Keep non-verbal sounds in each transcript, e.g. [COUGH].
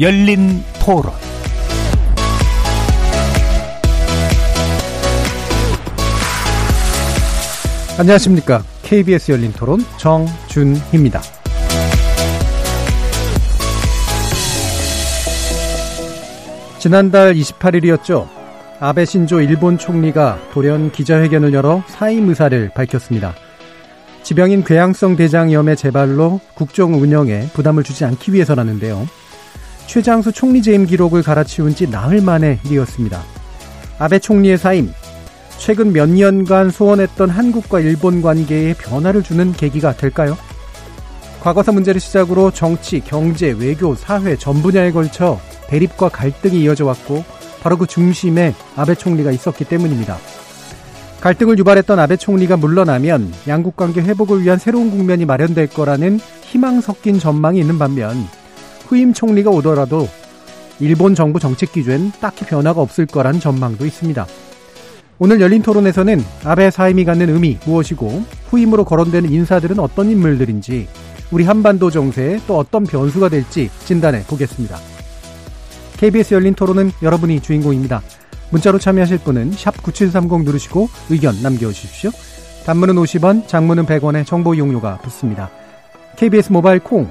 열린 토론 안녕하십니까. KBS 열린 토론 정준희입니다. 지난달 28일이었죠. 아베 신조 일본 총리가 돌연 기자회견을 열어 사임 의사를 밝혔습니다. 지병인 궤양성 대장염의 재발로 국정 운영에 부담을 주지 않기 위해서라는데요. 최장수 총리 재임 기록을 갈아치운 지 나흘 만에 일이었습니다. 아베 총리의 사임, 최근 몇 년간 소원했던 한국과 일본 관계에 변화를 주는 계기가 될까요? 과거사 문제를 시작으로 정치, 경제, 외교, 사회 전 분야에 걸쳐 대립과 갈등이 이어져 왔고 바로 그 중심에 아베 총리가 있었기 때문입니다. 갈등을 유발했던 아베 총리가 물러나면 양국 관계 회복을 위한 새로운 국면이 마련될 거라는 희망 섞인 전망이 있는 반면 후임 총리가 오더라도 일본 정부 정책 기조엔 딱히 변화가 없을 거라는 전망도 있습니다. 오늘 열린 토론에서는 아베 사임이 갖는 의미 무엇이고 후임으로 거론되는 인사들은 어떤 인물들인지 우리 한반도 정세에 또 어떤 변수가 될지 진단해 보겠습니다. KBS 열린 토론은 여러분이 주인공입니다. 문자로 참여하실 분은 9730 누르시고 의견 남겨주십시오. 단문은 50원, 장문은 100원의 정보 이용료가 붙습니다. KBS 모바일 콩,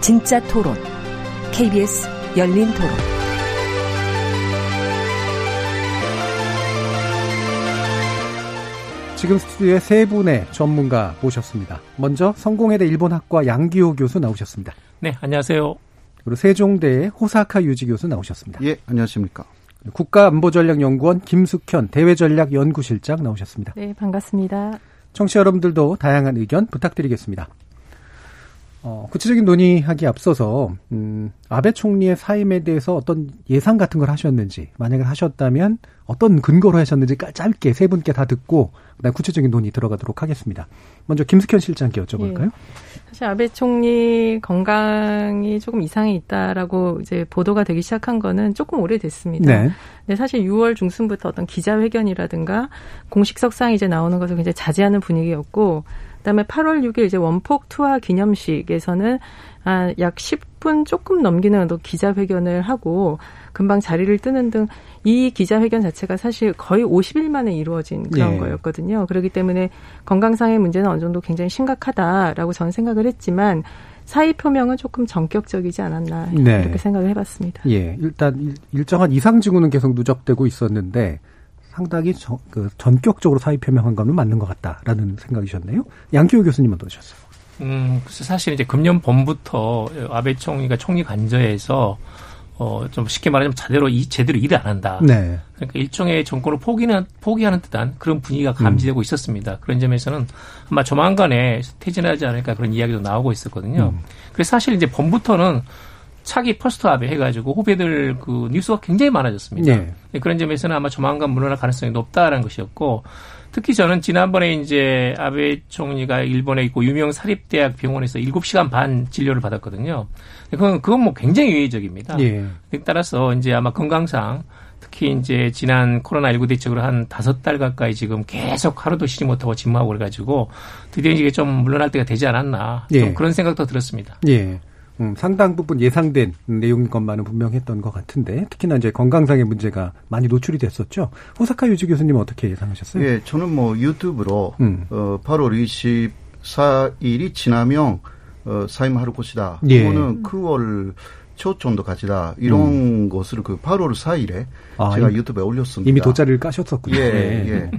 진짜 토론, KBS 열린 토론. 지금 스튜디오에 세 분의 전문가 모셨습니다. 먼저 성공회대 일본학과 양기호 교수 나오셨습니다. 네, 안녕하세요. 그리고 세종대의 호사카 유지 교수 나오셨습니다. 예, 안녕하십니까. 국가안보전략연구원 김숙현 대외전략연구실장 나오셨습니다. 네, 반갑습니다. 청취자 여러분들도 다양한 의견 부탁드리겠습니다. 어, 구체적인 논의하기 앞서서 음, 아베 총리의 사임에 대해서 어떤 예상 같은 걸 하셨는지 만약에 하셨다면 어떤 근거로 하셨는지 짧게 세 분께 다 듣고 그다음 구체적인 논의 들어가도록 하겠습니다. 먼저 김숙현 실장께 여쭤볼까요? 예. 사실 아베 총리 건강이 조금 이상이 있다라고 이제 보도가 되기 시작한 거는 조금 오래됐습니다. 네. 근데 사실 6월 중순부터 어떤 기자회견이라든가 공식 석상이 이제 나오는 것을 굉장히 자제하는 분위기였고 그다음에 8월 6일 이제 원폭 투하 기념식에서는 아, 약 10분 조금 넘기는 또 기자회견을 하고 금방 자리를 뜨는 등 이 기자회견 자체가 사실 거의 50일 만에 이루어진 그런 네. 거였거든요. 그렇기 때문에 건강상의 문제는 어느 정도 굉장히 심각하다라고 저는 생각을 했지만 사의 표명은 조금 전격적이지 않았나 네. 이렇게 생각을 해봤습니다. 예, 일단 일정한 이상 징후는 계속 누적되고 있었는데 상당히 저, 그 전격적으로 사의 표명한 거는 맞는 것 같다라는 생각이셨네요. 양기호 교수님은 어떠셨어요? 음, 사실 이제 금년 봄부터 아베 총리가 총리 관저에서 어, 좀 쉽게 말하자면 제대로, 이, 제대로 일을 안 한다. 네. 그러니까 일종의 정권을 포기는, 포기하는 듯한 그런 분위기가 감지되고 음. 있었습니다. 그런 점에서는 아마 조만간에 퇴진하지 않을까 그런 이야기도 나오고 있었거든요. 음. 그래서 사실 이제 봄부터는 차기 포스트 아베 해가지고 후보들 그 뉴스가 굉장히 많아졌습니다. 네. 네. 그런 점에서는 아마 조만간 물러날 가능성이 높다라는 것이었고 특히 저는 지난번에 이제 아베 총리가 일본에 있고 유명 사립대학 병원에서 7시간 반 진료를 받았거든요. 그건, 그건 뭐 굉장히 예외적입니다. 예. 따라서 이제 아마 건강상 특히 이제 지난 코로나19 대책으로 한 다섯 달 가까이 지금 계속 하루도 쉬지 못하고 집무하고 그래가지고 드디어 이게 좀 물러날 때가 되지 않았나. 좀 예. 그런 생각도 들었습니다. 예. 음, 상당 부분 예상된 내용인 것만은 분명했던 것 같은데 특히나 이제 건강상의 문제가 많이 노출이 됐었죠. 호사카 유지 교수님은 어떻게 예상하셨어요? 예, 저는 뭐 유튜브로 음. 어, 8월 24일이 지나면 어, 사임할 것이다. 예. 그거는 9월 초 정도 가지다 이런 음. 것을 그 8월 4일에 아, 제가 이미, 유튜브에 올렸습니다. 이미 돗자리를 까셨었군요. 예, 네. 예.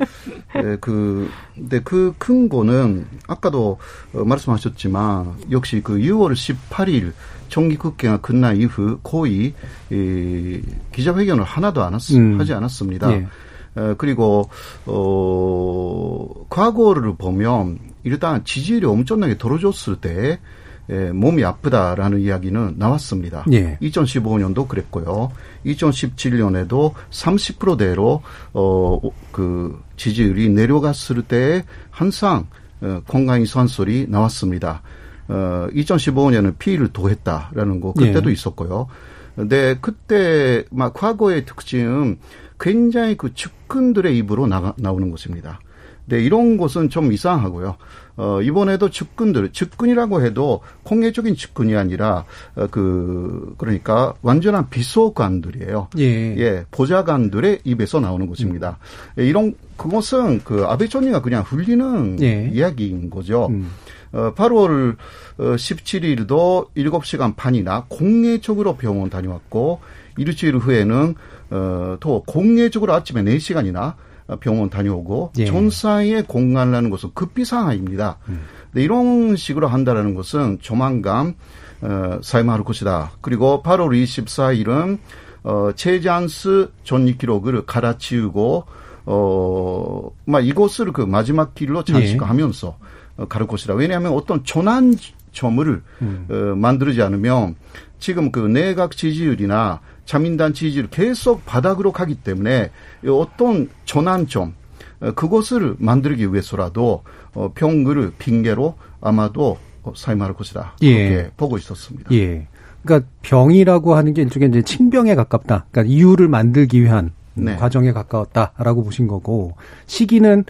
예, 그 근데 그 큰 거는 아까도 어, 말씀하셨지만 역시 그 6월 18일 총기 국회가 끝난 이후 거의 이 기자회견을 하나도 안 했, 음. 하지 않았습니다. 예. 어, 그리고 어 과거를 보면 일단 지지율이 엄청나게 떨어졌을 때 예, 몸이 아프다라는 이야기는 나왔습니다. 예. 2015년도 그랬고요. 2017년에도 30%대로 어 그 지지율이 내려갔을 때 항상 어, 건강이 소리 나왔습니다. 어 2015년은 피의를 도했다라는 거 그때도 예. 있었고요. 근데 그때 막 과거의 특징은 굉장히 그 측근들의 입으로 나, 나오는 것입니다. 네, 이런 것은 좀 이상하고요. 어, 이번에도 측근들, 측근이라고 해도 공개적인 측근이 아니라, 어, 그, 그러니까 완전한 비서관들이에요. 예. 예, 보좌관들의 입에서 나오는 것입니다. 음. 예, 이런, 그것은 그 아베 총리가 그냥 흘리는 예. 이야기인 거죠. 음. 어, 8월 17일도 어, 7시간 반이나 공개적으로 병원 다녀왔고, 일주일 후에는, 어, 또 공개적으로 아침에 4시간이나 병원 다녀오고 예. 전사의 공간을 하는 것은 급비상하입니다. 음. 이런 식으로 한다라는 것은 조만간 어, 사임할 것이다. 그리고 8월 24일은 어, 체잔스 전리 기록을 갈아치우고 어, 막 이것을 그 마지막 길로 장식하면서 예. 어, 가를 것이다. 왜냐하면 어떤 전 환 점을 음. 어, 만들지 않으면 지금 그 내각 지지율이나 자민당 지지를 계속 바닥으로 가기 때문에 어떤 전환점 어, 그것을 만들기 위해서라도 어, 병을 핑계로 아마도 사임할 것이다. 예. 보고 있었습니다. 예. 그러니까 병이라고 하는 게 일종의 이제 칭병에 가깝다. 그러니까 이유를 만들기 위한 네. 과정에 가까웠다라고 보신 거고 시기는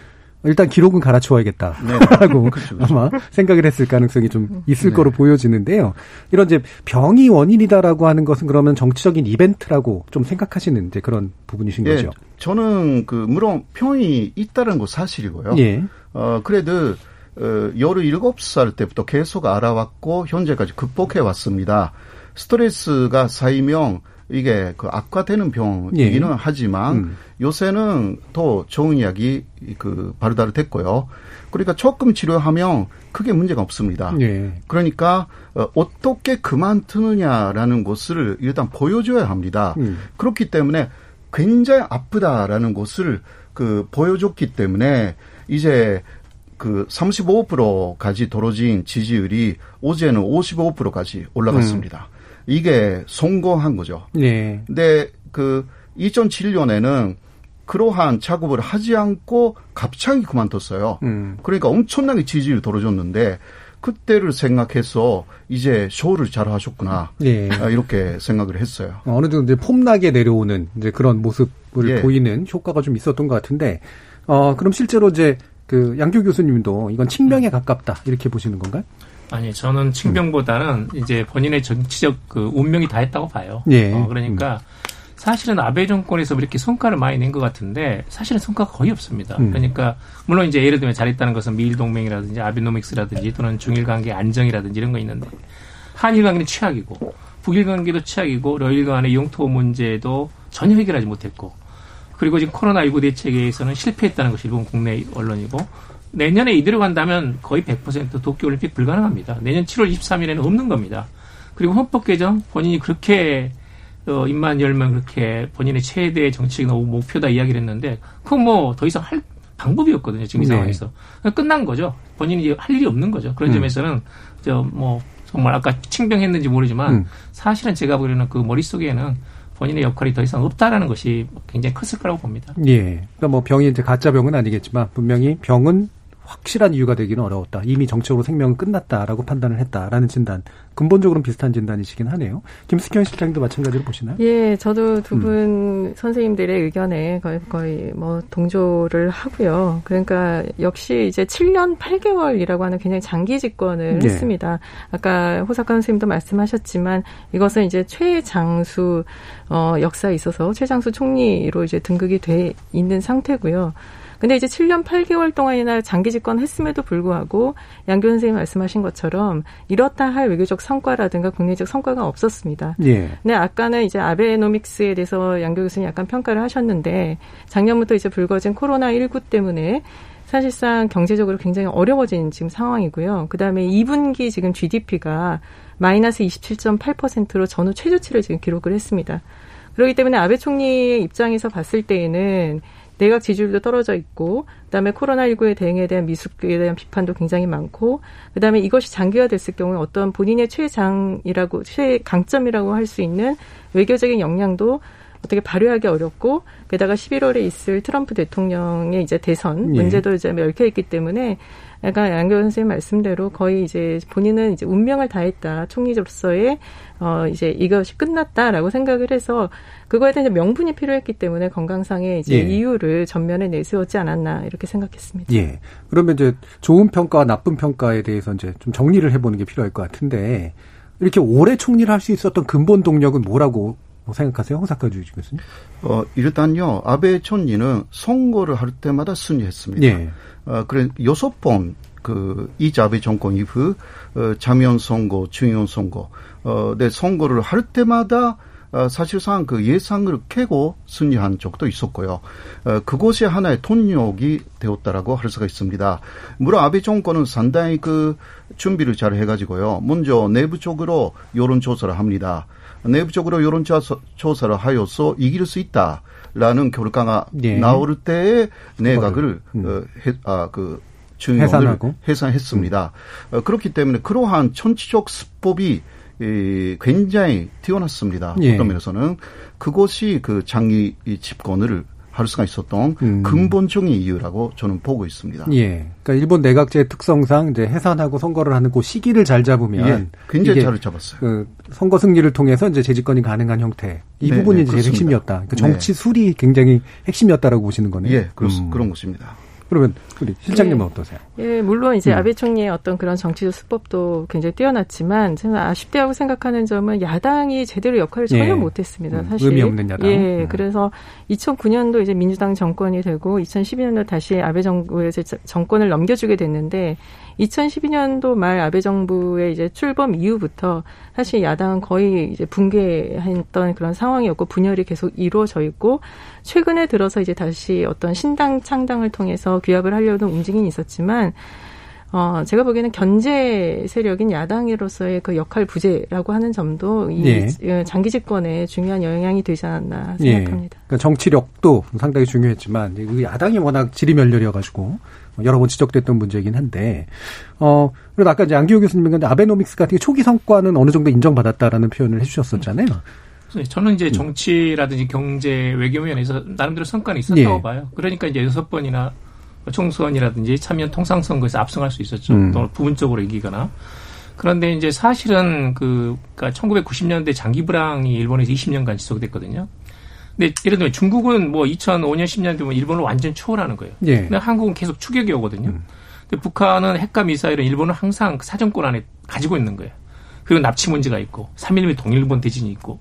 일단 기록은 갈아치워야겠다라고 네. [LAUGHS] 그렇죠, 그렇죠. 아마 생각을 했을 가능성이 좀 있을 네. 거로 보여지는데요. 이런 이제 병이 원인이다라고 하는 것은 그러면 정치적인 이벤트라고 좀 생각하시는 이제 그런 부분이신 예, 거죠. 저는 그 물론 병이 있다는 거 사실이고요. 예. 어 그래도 어 17살 때부터 계속 알아왔고 현재까지 극복해 왔습니다. 스트레스가 쌓이면 이게 그 악화되는 병이기는 예. 하지만 음. 요새는 더 좋은 이야기 그 발달이 됐고요. 그러니까 조금 치료하면 크게 문제가 없습니다. 예. 그러니까 어, 어떻게 그만두느냐라는 것을 일단 보여줘야 합니다. 음. 그렇기 때문에 굉장히 아프다라는 것을 그 보여줬기 때문에 이제 그 35%까지 떨어진 지지율이 어제는 55%까지 올라갔습니다. 음. 이게 성공한 거죠. 네. 근데 그 2007년에는 그러한 작업을 하지 않고 갑자기 그만뒀어요. 음. 그러니까 엄청나게 지지를 떨어졌는데 그때를 생각해서 이제 쇼를 잘 하셨구나. 예. 이렇게 생각을 했어요. 어느 정도 이제 폼나게 내려오는 이제 그런 모습을 예. 보이는 효과가 좀 있었던 것 같은데, 어, 그럼 실제로 이제 그 양교 교수님도 이건 칭병에 가깝다 이렇게 보시는 건가요? 아니 저는 칭병보다는 이제 본인의 정치적 그 운명이 다 했다고 봐요. 예. 어, 그러니까 사실은 아베 정권에서 이렇게 성과를 많이 낸 것 같은데 사실은 성과가 거의 없습니다. 음. 그러니까 물론 이제 예를 들면 잘했다는 것은 미일 동맹이라든지 아베노믹스라든지 또는 중일 관계 안정이라든지 이런 거 있는데 한일 관계는 최악이고 북일 관계도 최악이고 러일 간의 영토 문제도 전혀 해결하지 못했고 그리고 지금 코로나19 대책에서는 실패했다는 것이 일본 국내 언론이고 내년에 이대로 간다면 거의 100% 도쿄올림픽 불가능합니다. 내년 7월 23일에는 없는 겁니다. 그리고 헌법 개정 본인이 그렇게 어, 입만 열면 그렇게 본인의 최대 정치적 목표다 이야기를 했는데 그건 뭐 더 이상 할 방법이 없거든요. 지금 이 네. 상황에서. 끝난 거죠. 본인이 할 일이 없는 거죠. 그런 음. 점에서는 저뭐 정말 아까 칭병했는지 모르지만 음. 사실은 제가 보기에는 그 머릿 속에는 본인의 역할이 더 이상 없다라는 것이 굉장히 컸을 거라고 봅니다. 예. 그러니까 뭐 병이 이제 가짜 병은 아니겠지만 분명히 병은 확실한 이유가 되기는 어려웠다. 이미 정책으로 생명은 끝났다라고 판단을 했다라는 진단. 근본적으로는 비슷한 진단이시긴 하네요. 김숙현 실장도 마찬가지로 보시나요? 예, 저도 두분 음. 선생님들의 의견에 거의, 거의 뭐 동조를 하고요. 그러니까 역시 이제 7년 8개월이라고 하는 굉장히 장기 집권을 네. 했습니다. 아까 호사카 선생님도 말씀하셨지만 이것은 이제 최장수 어, 역사에 있어서 최장수 총리로 이제 등극이 돼 있는 상태고요. 근데 이제 7년 8개월 동안이나 장기 집권했음에도 불구하고 양교 선생님 말씀하신 것처럼 이렇다 할 외교적 성과라든가 국내적 성과가 없었습니다. 예. 근데 아까는 이제 아베노믹스에 대해서 양교 교수님 약간 평가를 하셨는데 작년부터 이제 불거진 코로나 19 때문에 사실상 경제적으로 굉장히 어려워진 지금 상황이고요. 그 다음에 2분기 지금 GDP가 마이너스 27.8%로 전후 최저치를 지금 기록을 했습니다. 그렇기 때문에 아베 총리의 입장에서 봤을 때에는 내각 지지율도 떨어져 있고 그다음에 코로나19의 대응에 대한 미숙에 대한 비판도 굉장히 많고 그다음에 이것이 장기화됐을 경우에 어떤 본인의 최장이라고 최강점이라고 할 수 있는 외교적인 역량도 어떻게 발휘하기 어렵고 게다가 11월에 있을 트럼프 대통령의 이제 대선 예. 문제도 이제 얽혀 있기 때문에 약간 양교 선생님 말씀대로 거의 이제 본인은 이제 운명을 다했다 총리로서의 어 이제 이것이 끝났다라고 생각을 해서 그거에 대한 명분이 필요했기 때문에 건강상의 이제 예. 이유를 전면에 내세웠지 않았나 이렇게 생각했습니다. 예. 그러면 이제 좋은 평가와 나쁜 평가에 대해서 이제 좀 정리를 해보는 게 필요할 것 같은데 이렇게 오래 총리를 할 수 있었던 근본 동력은 뭐라고 생각하세요? 홍사카주의 교수님? 어, 일단요, 아베 총리는 선거를 할 때마다 승리했습니다. 예. 어, 그래, 여섯 번, 그, 이자 아베 정권 이후, 어, 자면 선거, 중요한 선거, 어, 네, 선거를 할 때마다 어, 사실상 그 예상을 깨고 승리한 적도 있었고요. 어, 그곳이 하나의 통력이 되었다라고 할 수가 있습니다. 물론 아베 정권은 상당히 그 준비를 잘 해가지고요. 먼저 내부적으로 여론조사를 합니다. 내부적으로 여론 조사를 하여서 이길 수 있다라는 결과가 예. 나올 때에 내각을 음. 어, 해, 아, 그 중용을 해산했습니다. 음. 어, 그렇기 때문에 그러한 천치적 수법이 이, 굉장히 뛰어났습니다. 예. 어떤 면에서는 그것이 그 장기 집권을 할 수가 있었던 음. 근본적인 이유라고 저는 보고 있습니다. 예. 그러니까 일본 내각제 특성상 이제 해산하고 선거를 하는 그 시기를 잘 잡으면 예. 굉장히 잘 잡았어요. 그 선거 승리를 통해서 이제 재집권이 가능한 형태 이 네, 부분이 네, 이제 핵심이었다. 그러니까 정치 네. 술이 굉장히 핵심이었다라고 보시는 거네요. 예, 그렇, 음. 그런 것입니다. 그러면 우리 실장님은 예, 어떠세요? 예, 물론 이제 음. 아베 총리의 어떤 그런 정치적 수법도 굉장히 뛰어났지만 저는 아쉽다고 생각하는 점은 야당이 제대로 역할을 전혀 예. 못했습니다. 음, 사실 의미 없는 야당. 예, 음. 그래서 2009년도 이제 민주당 정권이 되고 2012년도 다시 아베 정부에 정권을 넘겨주게 됐는데 2012년도 말 아베 정부의 이제 출범 이후부터 사실 야당은 거의 이제 붕괴했던 그런 상황이었고 분열이 계속 이루어져 있고 최근에 들어서 이제 다시 어떤 신당 창당을 통해서 규합을 하려는 움직임이 있었지만 어, 제가 보기에는 견제 세력인 야당으로서의 그 역할 부재라고 하는 점도 이 네. 예, 장기 집권에 중요한 영향이 되지 않았나 예. 생각합니다. 네. 그러니까 정치력도 상당히 중요했지만 그 야당이 워낙 지리멸렬이어가지고 여러 번 지적됐던 문제이긴 한데 어 그리고 아까 이제 안기호 교수님 근데 아베노믹스 같은 게 초기 성과는 어느 정도 인정받았다라는 표현을 해주셨었잖아요. 저는 이제 정치라든지 경제 외교 면에서 나름대로 성과는 있었다고 예. 봐요. 그러니까 이제 여섯 번이나 총선이라든지 참여 통상선거에서 압승할 수 있었죠. 음. 또 부분적으로 이기거나. 그런데 이제 사실은 그, 그니까 1990년대 장기 불황이 일본에서 20년간 지속됐거든요. 근데 예를 들면 중국은 뭐 2005년 10년 되면 일본을 완전 초월하는 거예요. 예. 근데 한국은 계속 추격이 오거든요. 음. 근데 북한은 핵과 미사일은 일본은 항상 그 사정권 안에 가지고 있는 거예요. 그리고 납치 문제가 있고 3.11 동일본 대지진이 있고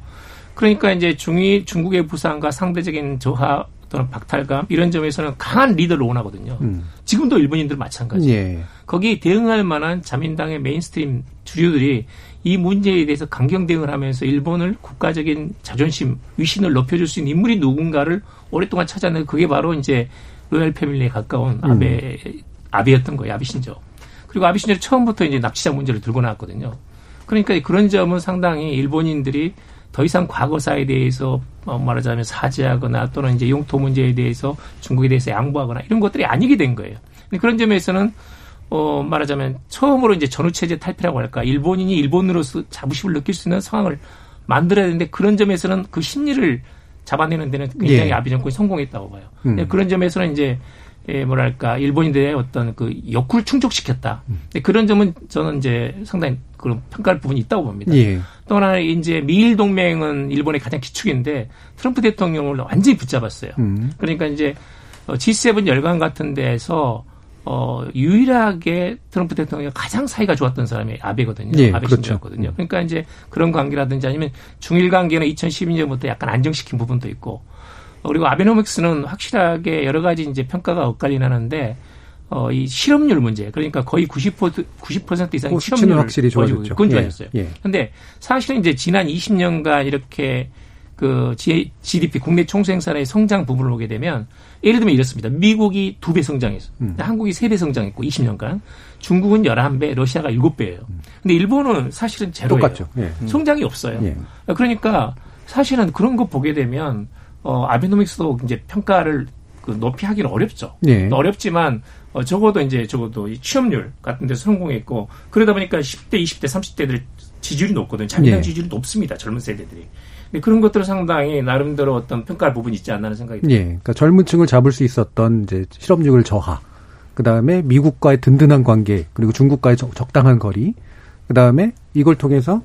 그러니까 이제 중위 중국의 부상과 상대적인 저하 또는 박탈감 이런 점에서는 강한 리더를 원하거든요. 음. 지금도 일본인들 마찬가지. 예. 거기 대응할 만한 자민당의 mainstream 주류들이 이 문제에 대해서 강경 대응을 하면서 일본을 국가적인 자존심, 위신을 높여줄 수 있는 인물이 누군가를 오랫동안 찾아낸 그게 바로 이제 로얄 패밀리에 가까운 음. 아베 음. 아베였던 거예요. 아베 신조. 그리고 아베 신조 처음부터 이제 납치자 문제를 들고 나왔거든요. 그러니까 그런 점은 상당히 일본인들이 더 이상 과거사에 대해서 뭐 말하자면 사죄하거나 또는 이제 용토 문제에 대해서 중국에 대해서 양보하거나 이런 것들이 아니게 된 거예요. 그런 점에서는 어 말하자면 처음으로 이제 전후 체제 탈피라고 할까 일본인이 일본으로서 자부심을 느낄 수 있는 상황을 만들어야 되는데 그런 점에서는 그 심리를 잡아내는 데는 굉장히 예. 아비 정권이 성공했다고 봐요. 음. 그런 점에서는 이제 예, 뭐랄까 일본인들의 어떤 그 욕구를 충족시켰다. 음. 그런 점은 저는 이제 상당히 그런 평가할 부분이 있다고 봅니다. 예. 또 하나 이제 미일 동맹은 일본의 가장 기축인데 트럼프 대통령을 완전히 붙잡았어요. 음. 그러니까 이제 G7 열강 같은 데에서 어, 유일하게 트럼프 대통령이 가장 사이가 좋았던 사람이 아베거든요. 예, 아베 그렇죠. 신조였거든요. 그러니까 이제 그런 관계라든지 아니면 중일 관계는 2012년부터 약간 안정시킨 부분도 있고 그리고 아베노믹스는 확실하게 여러 가지 이제 평가가 엇갈리는 하는데 어, 이 실업률 문제. 그러니까 거의 90%, 90% 이상 실업률 확실히 좋아졌죠. 그건 좋아졌어요. 예, 예. 근데 사실은 이제 지난 20년간 이렇게 그 GDP 국내 총생산의 성장 부분을 보게 되면 예를 들면 이렇습니다. 미국이 두 배 성장했어. 음. 한국이 세 배 성장했고 20년간. 중국은 11배, 러시아가 7배예요. 음. 근데 일본은 사실은 제로예요. 똑같죠. 예. 성장이 없어요. 예. 그러니까 사실은 그런 거 보게 되면 어 아베노믹스도 이제 평가를 그 높이 하기는 어렵죠. 예. 어렵지만 어, 적어도 이제 적어도 이 취업률 같은 데서 성공했고 그러다 보니까 10대, 20대, 30대들 지지율이 높거든요. 자민당 예. 지지율이 높습니다. 젊은 세대들이. 근데 그런 것들을 상당히 나름대로 어떤 평가할 부분이 있지 않나는 생각이 듭니다. 예. 그러니까 젊은 층을 잡을 수 있었던 이제 실업률 저하. 그다음에 미국과의 든든한 관계, 그리고 중국과의 적당한 거리. 그다음에 이걸 통해서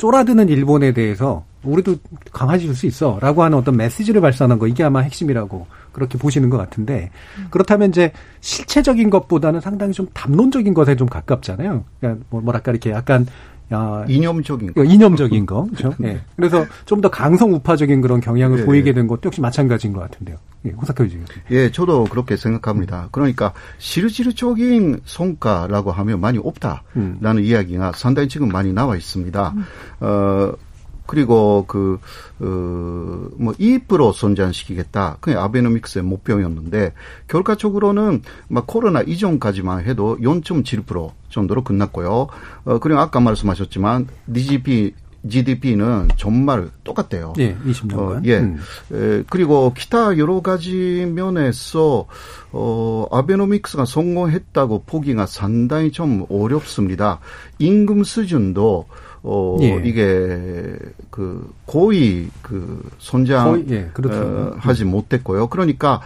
쫄아드는 일본에 대해서 우리도 강화해줄 수 있어라고 하는 어떤 메시지를 발산한 거 이게 아마 핵심이라고 그렇게 보시는 것 같은데 그렇다면 이제 실체적인 것보다는 상당히 좀 담론적인 것에 좀 가깝잖아요. 그러니까 뭐 뭐랄까 이렇게 약간 야, 이념적인 거. 이념적인 거. 그렇죠? [LAUGHS] 네. 그래서 좀 더 강성 우파적인 그런 경향을 네. 보이게 된 것도 역시 마찬가지인 것 같은데요. 예, 호사카 교수님. 예, 저도 그렇게 생각합니다. 그러니까 실질적인 성과라고 하면 많이 없다라는 음. 이야기가 상당히 지금 많이 나와 있습니다. 음. 어, 그리고 그, 어, 뭐, 이입으로 선전시키겠다. 그게 아베노믹스의 목표였는데, 결과적으로는 막 코로나 이전까지만 해도 4.7% 정도로 끝났고요. 어, 그리고 아까 말씀하셨지만, DGP GDP는 정말 똑같대요. 예, 20년간. 어, 예. 음. 에, 그리고 기타 여러 가지 면에서 어, 아베노믹스가 성공했다고 보기가 상당히 좀 어렵습니다. 임금 수준도 어, 예. 이게 그 고의 그 손장 예, 어, 하지 못했고요. 그러니까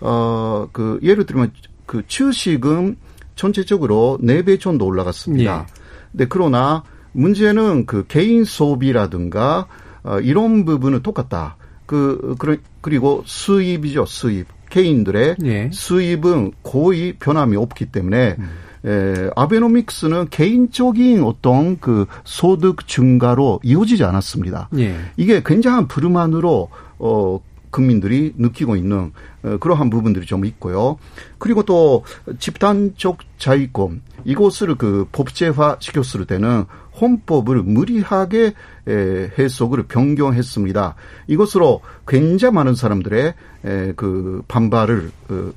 어, 그 예를 들면 그 주식은 전체적으로 4배 정도 올라갔습니다. 예. 네, 그러나 문제는 그 개인 소비라든가 어, 이런 부분은 똑같다. 그, 그 그리고 수입이죠, 수입. 개인들의 예. 수입은 거의 변함이 없기 때문에 음. 에, 아베노믹스는 개인적인 어떤 그 소득 증가로 이어지지 않았습니다. 예. 이게 굉장한 불만으로 어 국민들이 느끼고 있는 어, 그러한 부분들이 좀 있고요. 그리고 또 집단적 자위권 이것을 그 법제화 시켰을 때는 헌법을 무리하게 해석을 변경했습니다. 이것으로 굉장히 많은 사람들의 그 반발을 어,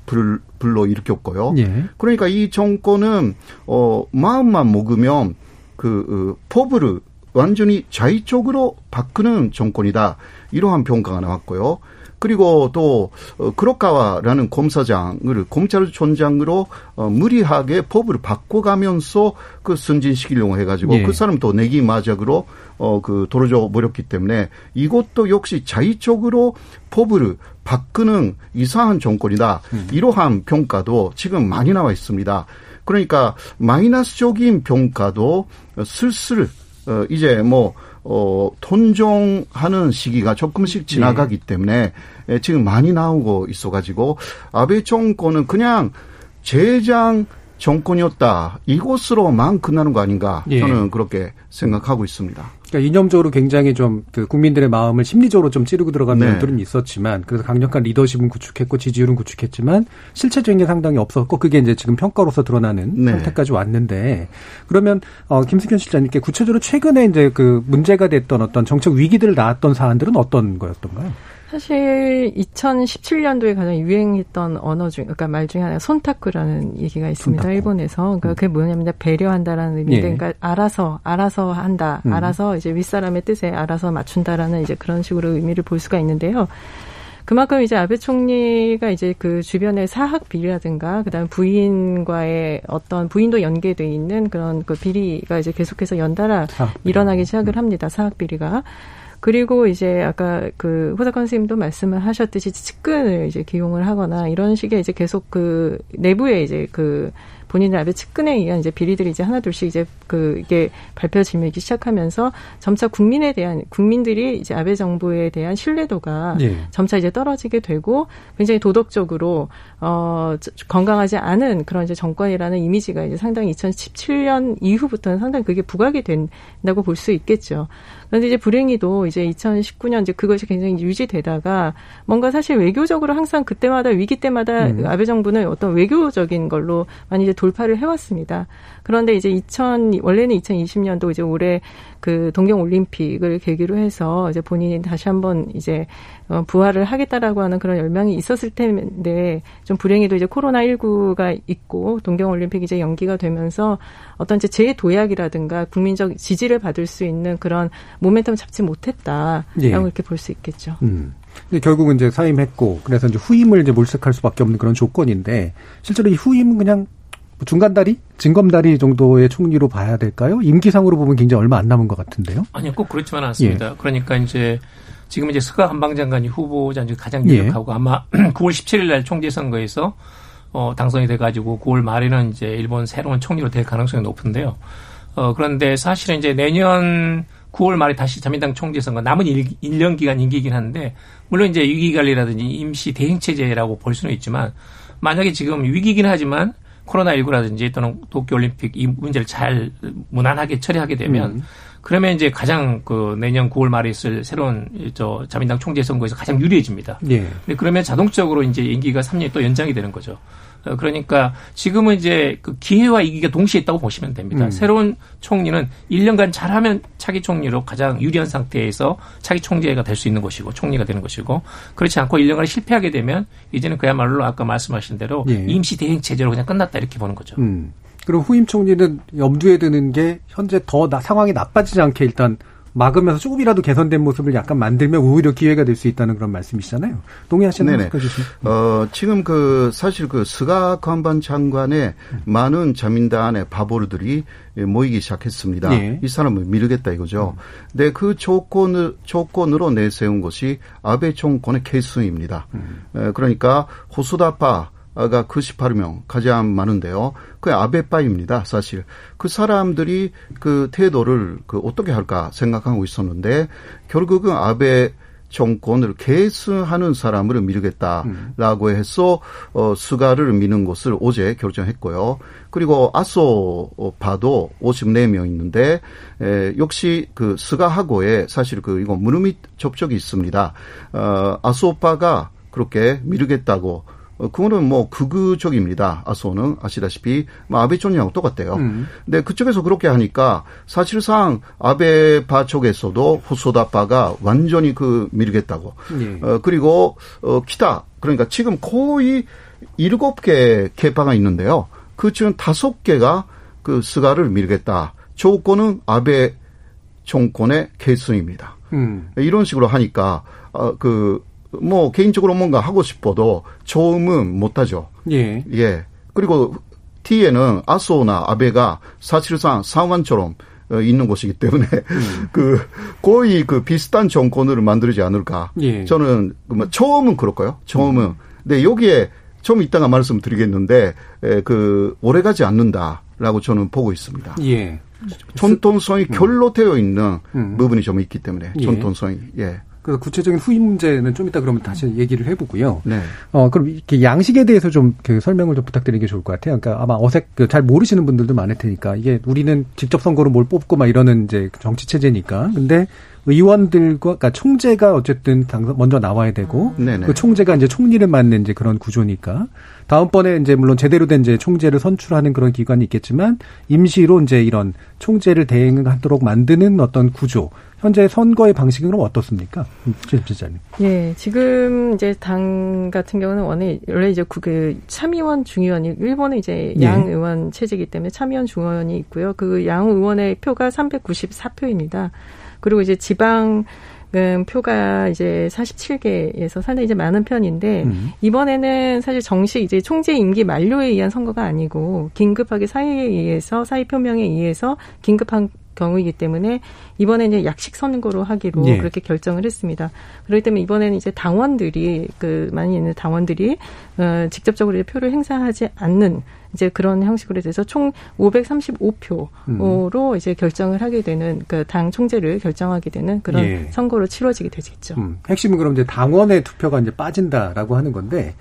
불러 일으켰고요. 예. 그러니까 이 정권은 어 마음만 먹으면 그 어, 법을 완전히 자의적으로 바꾸는 정권이다. 이러한 평가가 나왔고요. 그리고 또 어, 크로카와라는 검사장을 검찰총장으로 어, 무리하게 법을 바꿔가면서 그 승진시키려고 해가지고 예. 그 사람 또 내기 마작으로 어그 도로져 버렸기 때문에 이것도 역시 자의적으로 법을 바꾸는 이상한 정권이다. 음. 이러한 평가도 지금 많이 나와 있습니다. 그러니까 마이너스적인 평가도 슬슬 어 이제 뭐 어, 톤종하는 시기가 조금씩 지나가기 네. 때문에 지금 많이 나오고 있어가지고 아베 정권은 그냥 재장 정권이었다. 이곳으로만 끝나는 거 아닌가. 예. 저는 그렇게 생각하고 있습니다. 그러니까 이념적으로 굉장히 좀 그 국민들의 마음을 심리적으로 좀 찌르고 들어간 네. 면들은 있었지만 그래서 강력한 리더십은 구축했고 지지율은 구축했지만 실체적인 게 상당히 없었고 그게 이제 지금 평가로서 드러나는 네. 형태까지 왔는데 그러면 어 김승현 실장님께 구체적으로 최근에 이제 그 문제가 됐던 어떤 정책 위기들을 낳았던 사안들은 어떤 거였던가요? 사실 2017년도에 가장 유행했던 언어 중, 그러니까 말 중에 하나 손타쿠라는 얘기가 있습니다. 손타쿠. 일본에서. 그러니까 음. 그게 뭐냐면 배려한다라는 의미인데, 예. 그러니까 알아서, 알아서 한다. 음. 알아서 이제 윗사람의 뜻에 알아서 맞춘다라는 이제 그런 식으로 의미를 볼 수가 있는데요. 그만큼 이제 아베 총리가 이제 그 주변의 사학 비리라든가 그다음 부인과의 어떤 부인도 연계돼 있는 그런 그 비리가 이제 계속해서 연달아 일어나기 시작을 합니다. 사학 비리가. 그리고 이제 아까 그 호사관 선생님도 말씀을 하셨듯이 측근을 이제 기용을 하거나 이런 식의 이제 계속 그 내부에 이제 그 본인의 아베 측근에 의한 이제 비리들이 이제 하나둘씩 이제 그 이게 발표지면기 시작하면서 점차 국민에 대한 국민들이 이제 아베 정부에 대한 신뢰도가 예. 점차 이제 떨어지게 되고 굉장히 도덕적으로 어 건강하지 않은 그런 이제 정권이라는 이미지가 이제 상당히 2017년 이후부터는 상당히 그게 부각이 된다고 볼 수 있겠죠. 그런데 이제 불행히도 이제 2019년 이제 그것이 굉장히 유지되다가 뭔가 사실 외교적으로 항상 그때마다 위기 때마다 음. 아베 정부는 어떤 외교적인 걸로 많이 이제 돌파를 해왔습니다. 그런데 이제 2000 원래는 2020년도 이제 올해 그 동경 올림픽을 계기로 해서 이제 본인이 다시 한번 이제 어, 부활을 하겠다라고 하는 그런 열망이 있었을 텐데 좀 불행히도 이제 코로나 19가 있고 동경 올림픽 이제 연기가 되면서 어떤 이제 재도약이라든가 국민적 지지를 받을 수 있는 그런 모멘텀 잡지 못했다라고 예. 이렇게 볼 수 있겠죠. 음. 근데 결국은 이제 사임했고 그래서 이제 후임을 이제 몰색할 수밖에 없는 그런 조건인데 실제로 이 후임은 그냥 뭐 중간 다리, 진검 다리 정도의 총리로 봐야 될까요? 임기상으로 보면 굉장히 얼마 안 남은 것 같은데요. 아니요, 꼭 그렇지만 않습니다. 예. 그러니까 이제 지금 이제 스가 한방 장관이 후보자 중 가장 유력하고 예. 아마 [CLEARS THROAT] 9월 17일 날 총재 선거에서 어, 당선이 돼가지고 9월 말에는 이제 일본 새로운 총리로 될 가능성이 높은데요. 어, 그런데 사실은 이제 내년 9월 말에 다시 자민당 총재 선거 남은 1, 1년 기간 임기이긴 한데 물론 이제 위기 관리라든지 임시 대행 체제라고 볼 수는 있지만 만약에 지금 위기긴 하지만 코로나19라든지 또는 도쿄올림픽 이 문제를 잘 무난하게 처리하게 되면 음. 그러면 이제 가장 그 내년 9월 말에 있을 새로운 저 자민당 총재 선거에서 가장 유리해집니다. 예. 그러면 자동적으로 이제 임기가 3년이 또 연장이 되는 거죠. 어, 그러니까 지금은 이제 그 기회와 이기가 동시에 있다고 보시면 됩니다. 음. 새로운 총리는 1년간 잘하면 차기 총리로 가장 유리한 상태에서 차기 총재가 될 수 있는 것이고 총리가 되는 것이고 그렇지 않고 1년간 실패하게 되면 이제는 그야말로 아까 말씀하신 대로 예. 임시 대행 체제로 그냥 끝났다 이렇게 보는 거죠. 음. 그리고 후임 총리는 염두에 드는 게 현재 더 나, 상황이 나빠지지 않게 일단 막으면서 조금이라도 개선된 모습을 약간 만들면 오히려 기회가 될 수 있다는 그런 말씀이시잖아요. 동의하시는 네 어, 지금 그 사실 그 스가 관반 장관의 음. 많은 자민당의 바보들이 모이기 시작했습니다. 예. 이 사람을 미루겠다 이거죠. 음. 근데 그 조건을 조건으로 내세운 것이 아베 총권의 개수입니다. 음. 그러니까 호수다파 가 98명 가장 많은데요. 그 아베빠입니다. 사실 그 사람들이 그 태도를 그 어떻게 할까 생각하고 있었는데 결국은 아베 정권을 계승하는 사람을 밀겠다라고 음. 해서 어 수가를 미는 것을 어제 결정했고요. 그리고 아소 파도 54명 있는데 에, 역시 그 스가하고에 사실 그 이거 무릎밑 접촉이 있습니다. 어 아소파가 그렇게 미루겠다고 어, 그거는 뭐 극우적입니다. 아소는 아시다시피 뭐 아베 총리하고 똑같대요. 음. 근데 그쪽에서 그렇게 하니까 사실상 아베파 쪽에서도 후소다파가 완전히 그 밀겠다고. 예. 어, 그리고 어 키타 그러니까 지금 거의 일곱 개 개파가 있는데요. 그 중 다섯 개가 그 스가를 밀겠다. 조건은 아베 정권의 개수입니다. 음. 이런 식으로 하니까 어, 그 뭐 개인적으로 뭔가 하고 싶어도 처음은 못하죠. 예. 예. 그리고 T에는 아소나 아베가 사실상 상완처럼 어, 있는 곳이기 때문에 음. 그 거의 그 비슷한 정권을 만들지 않을까. 예. 저는 그뭐 처음은 그럴까요? 처음은. 음. 근데 여기에 좀 이따가 말씀드리겠는데 에, 그 오래가지 않는다라고 저는 보고 있습니다. 예. 전통성이 음. 결로 되어 있는 음. 부분이 좀 있기 때문에 예. 전통성이 예. 그 구체적인 후임 문제는 좀 이따 그러면 다시 얘기를 해보고요. 네. 어 그럼 이렇게 양식에 대해서 좀 그 설명을 좀 부탁드리는 게 좋을 것 같아요. 그러니까 아마 어색 그 잘 모르시는 분들도 많을 테니까 이게 우리는 직접 선거로 뭘 뽑고 막 이러는 이제 정치 체제니까. 근데 의원들과 그러니까 총재가 어쨌든 당선 먼저 나와야 되고 네네. 그 총재가 이제 총리를 맡는 이제 그런 구조니까 다음번에 이제 물론 제대로 된 이제 총재를 선출하는 그런 기관이 있겠지만 임시로 이제 이런 총재를 대행하도록 만드는 어떤 구조 현재 선거의 방식은 그럼 어떻습니까? 최집자님. 예, 지금 이제 당 같은 경우는 원래 원래 이제 그 참의원 중의원이 일본은 이제 예. 양 의원 체제이기 때문에 참의원 중의원이 있고요. 그 양 의원의 표가 394표입니다. 그리고 이제 지방 음, 표가 이제 47개에서 상당히 이제 많은 편인데 음. 이번에는 사실 정식 이제 총재 임기 만료에 의한 선거가 아니고 긴급하게 사의에 의해서 사의 표명에 의해서 긴급한 경우이기 때문에 이번에 이제 약식 선거로 하기로 예. 그렇게 결정을 했습니다. 그렇기 때문에 이번에는 이제 당원들이 그 많이 있는 당원들이 어 직접적으로 표를 행사하지 않는 이제 그런 형식으로 돼서 총 535표로 음. 이제 결정을 하게 되는 그 당 총재를 결정하게 되는 그런 예. 선거로 치러지게 되겠죠. 음. 핵심은 그럼 이제 당원의 투표가 이제 빠진다라고 하는 건데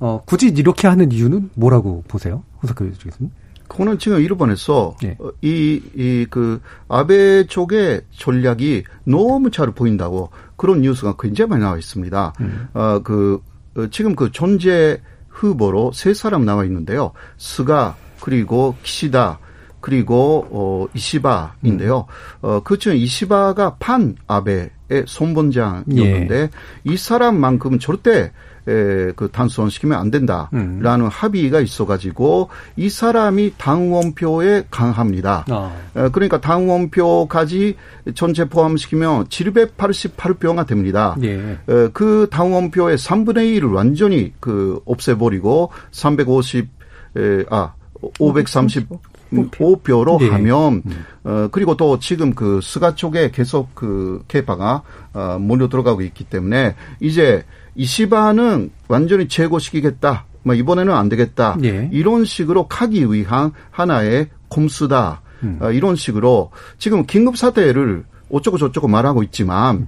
어, 굳이 이렇게 하는 이유는 뭐라고 보세요? 호사카 교수님? 그거는 지금 일본에서 네. 이, 이, 그, 아베 쪽의 전략이 너무 잘 보인다고 그런 뉴스가 굉장히 많이 나와 있습니다. 음. 어, 그, 어, 지금 그 존재 후보로 세 사람 나와 있는데요. 스가, 그리고 키시다 그리고 어 이시바인데요. 음. 어 그 중 이시바가 판 아베의 손본장이었는데 예. 이 사람만큼은 절대 에, 그 단순시키면 안 된다라는 음. 합의가 있어가지고 이 사람이 당원표에 강합니다. 아. 에, 그러니까 당원표까지 전체 포함시키면 788표가 됩니다. 예. 에, 그 당원표의 3분의 1을 완전히 그 없애버리고 350, 에, 아, 530 5표로 네. 하면 음. 어 그리고 또 지금 그 스가 쪽에 계속 그 개파가 어 몰려 들어가고 있기 때문에 이제 이시바는 완전히 제거시키겠다. 뭐 이번에는 안 되겠다. 네. 이런 식으로 가기 위한 하나의 콤수다. 음. 어, 이런 식으로 지금 긴급 사태를 어쩌고 저쩌고 말하고 있지만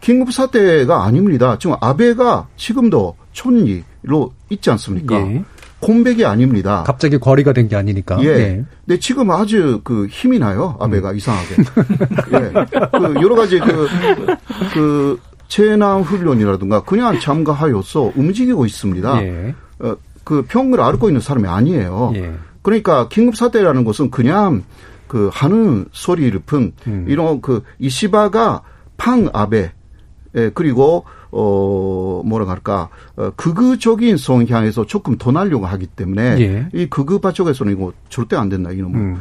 긴급 사태가 아닙니다. 지금 아베가 지금도 촌리로 있지 않습니까? 예. 공백이 아닙니다. 갑자기 거리가 된 게 아니니까. 예. 네. 근데 지금 아주 그 힘이 나요. 아베가 음. 이상하게. 예. 그 여러 가지 그, 그 재난 훈련이라든가 그냥 참가하여서 움직이고 있습니다. 예. 어, 그 평을 앓고 있는 사람이 아니에요. 예. 그러니까 긴급 사태라는 것은 그냥 그 하는 소리를 푼 음. 이런 그 이시바가 팡 아베 예, 그리고 어, 뭐라 할까, 어, 극우적인 성향에서 조금 더 날려고 하기 때문에 예. 이 극우파 쪽에서는 이거 절대 안 된다, 이놈은. 음.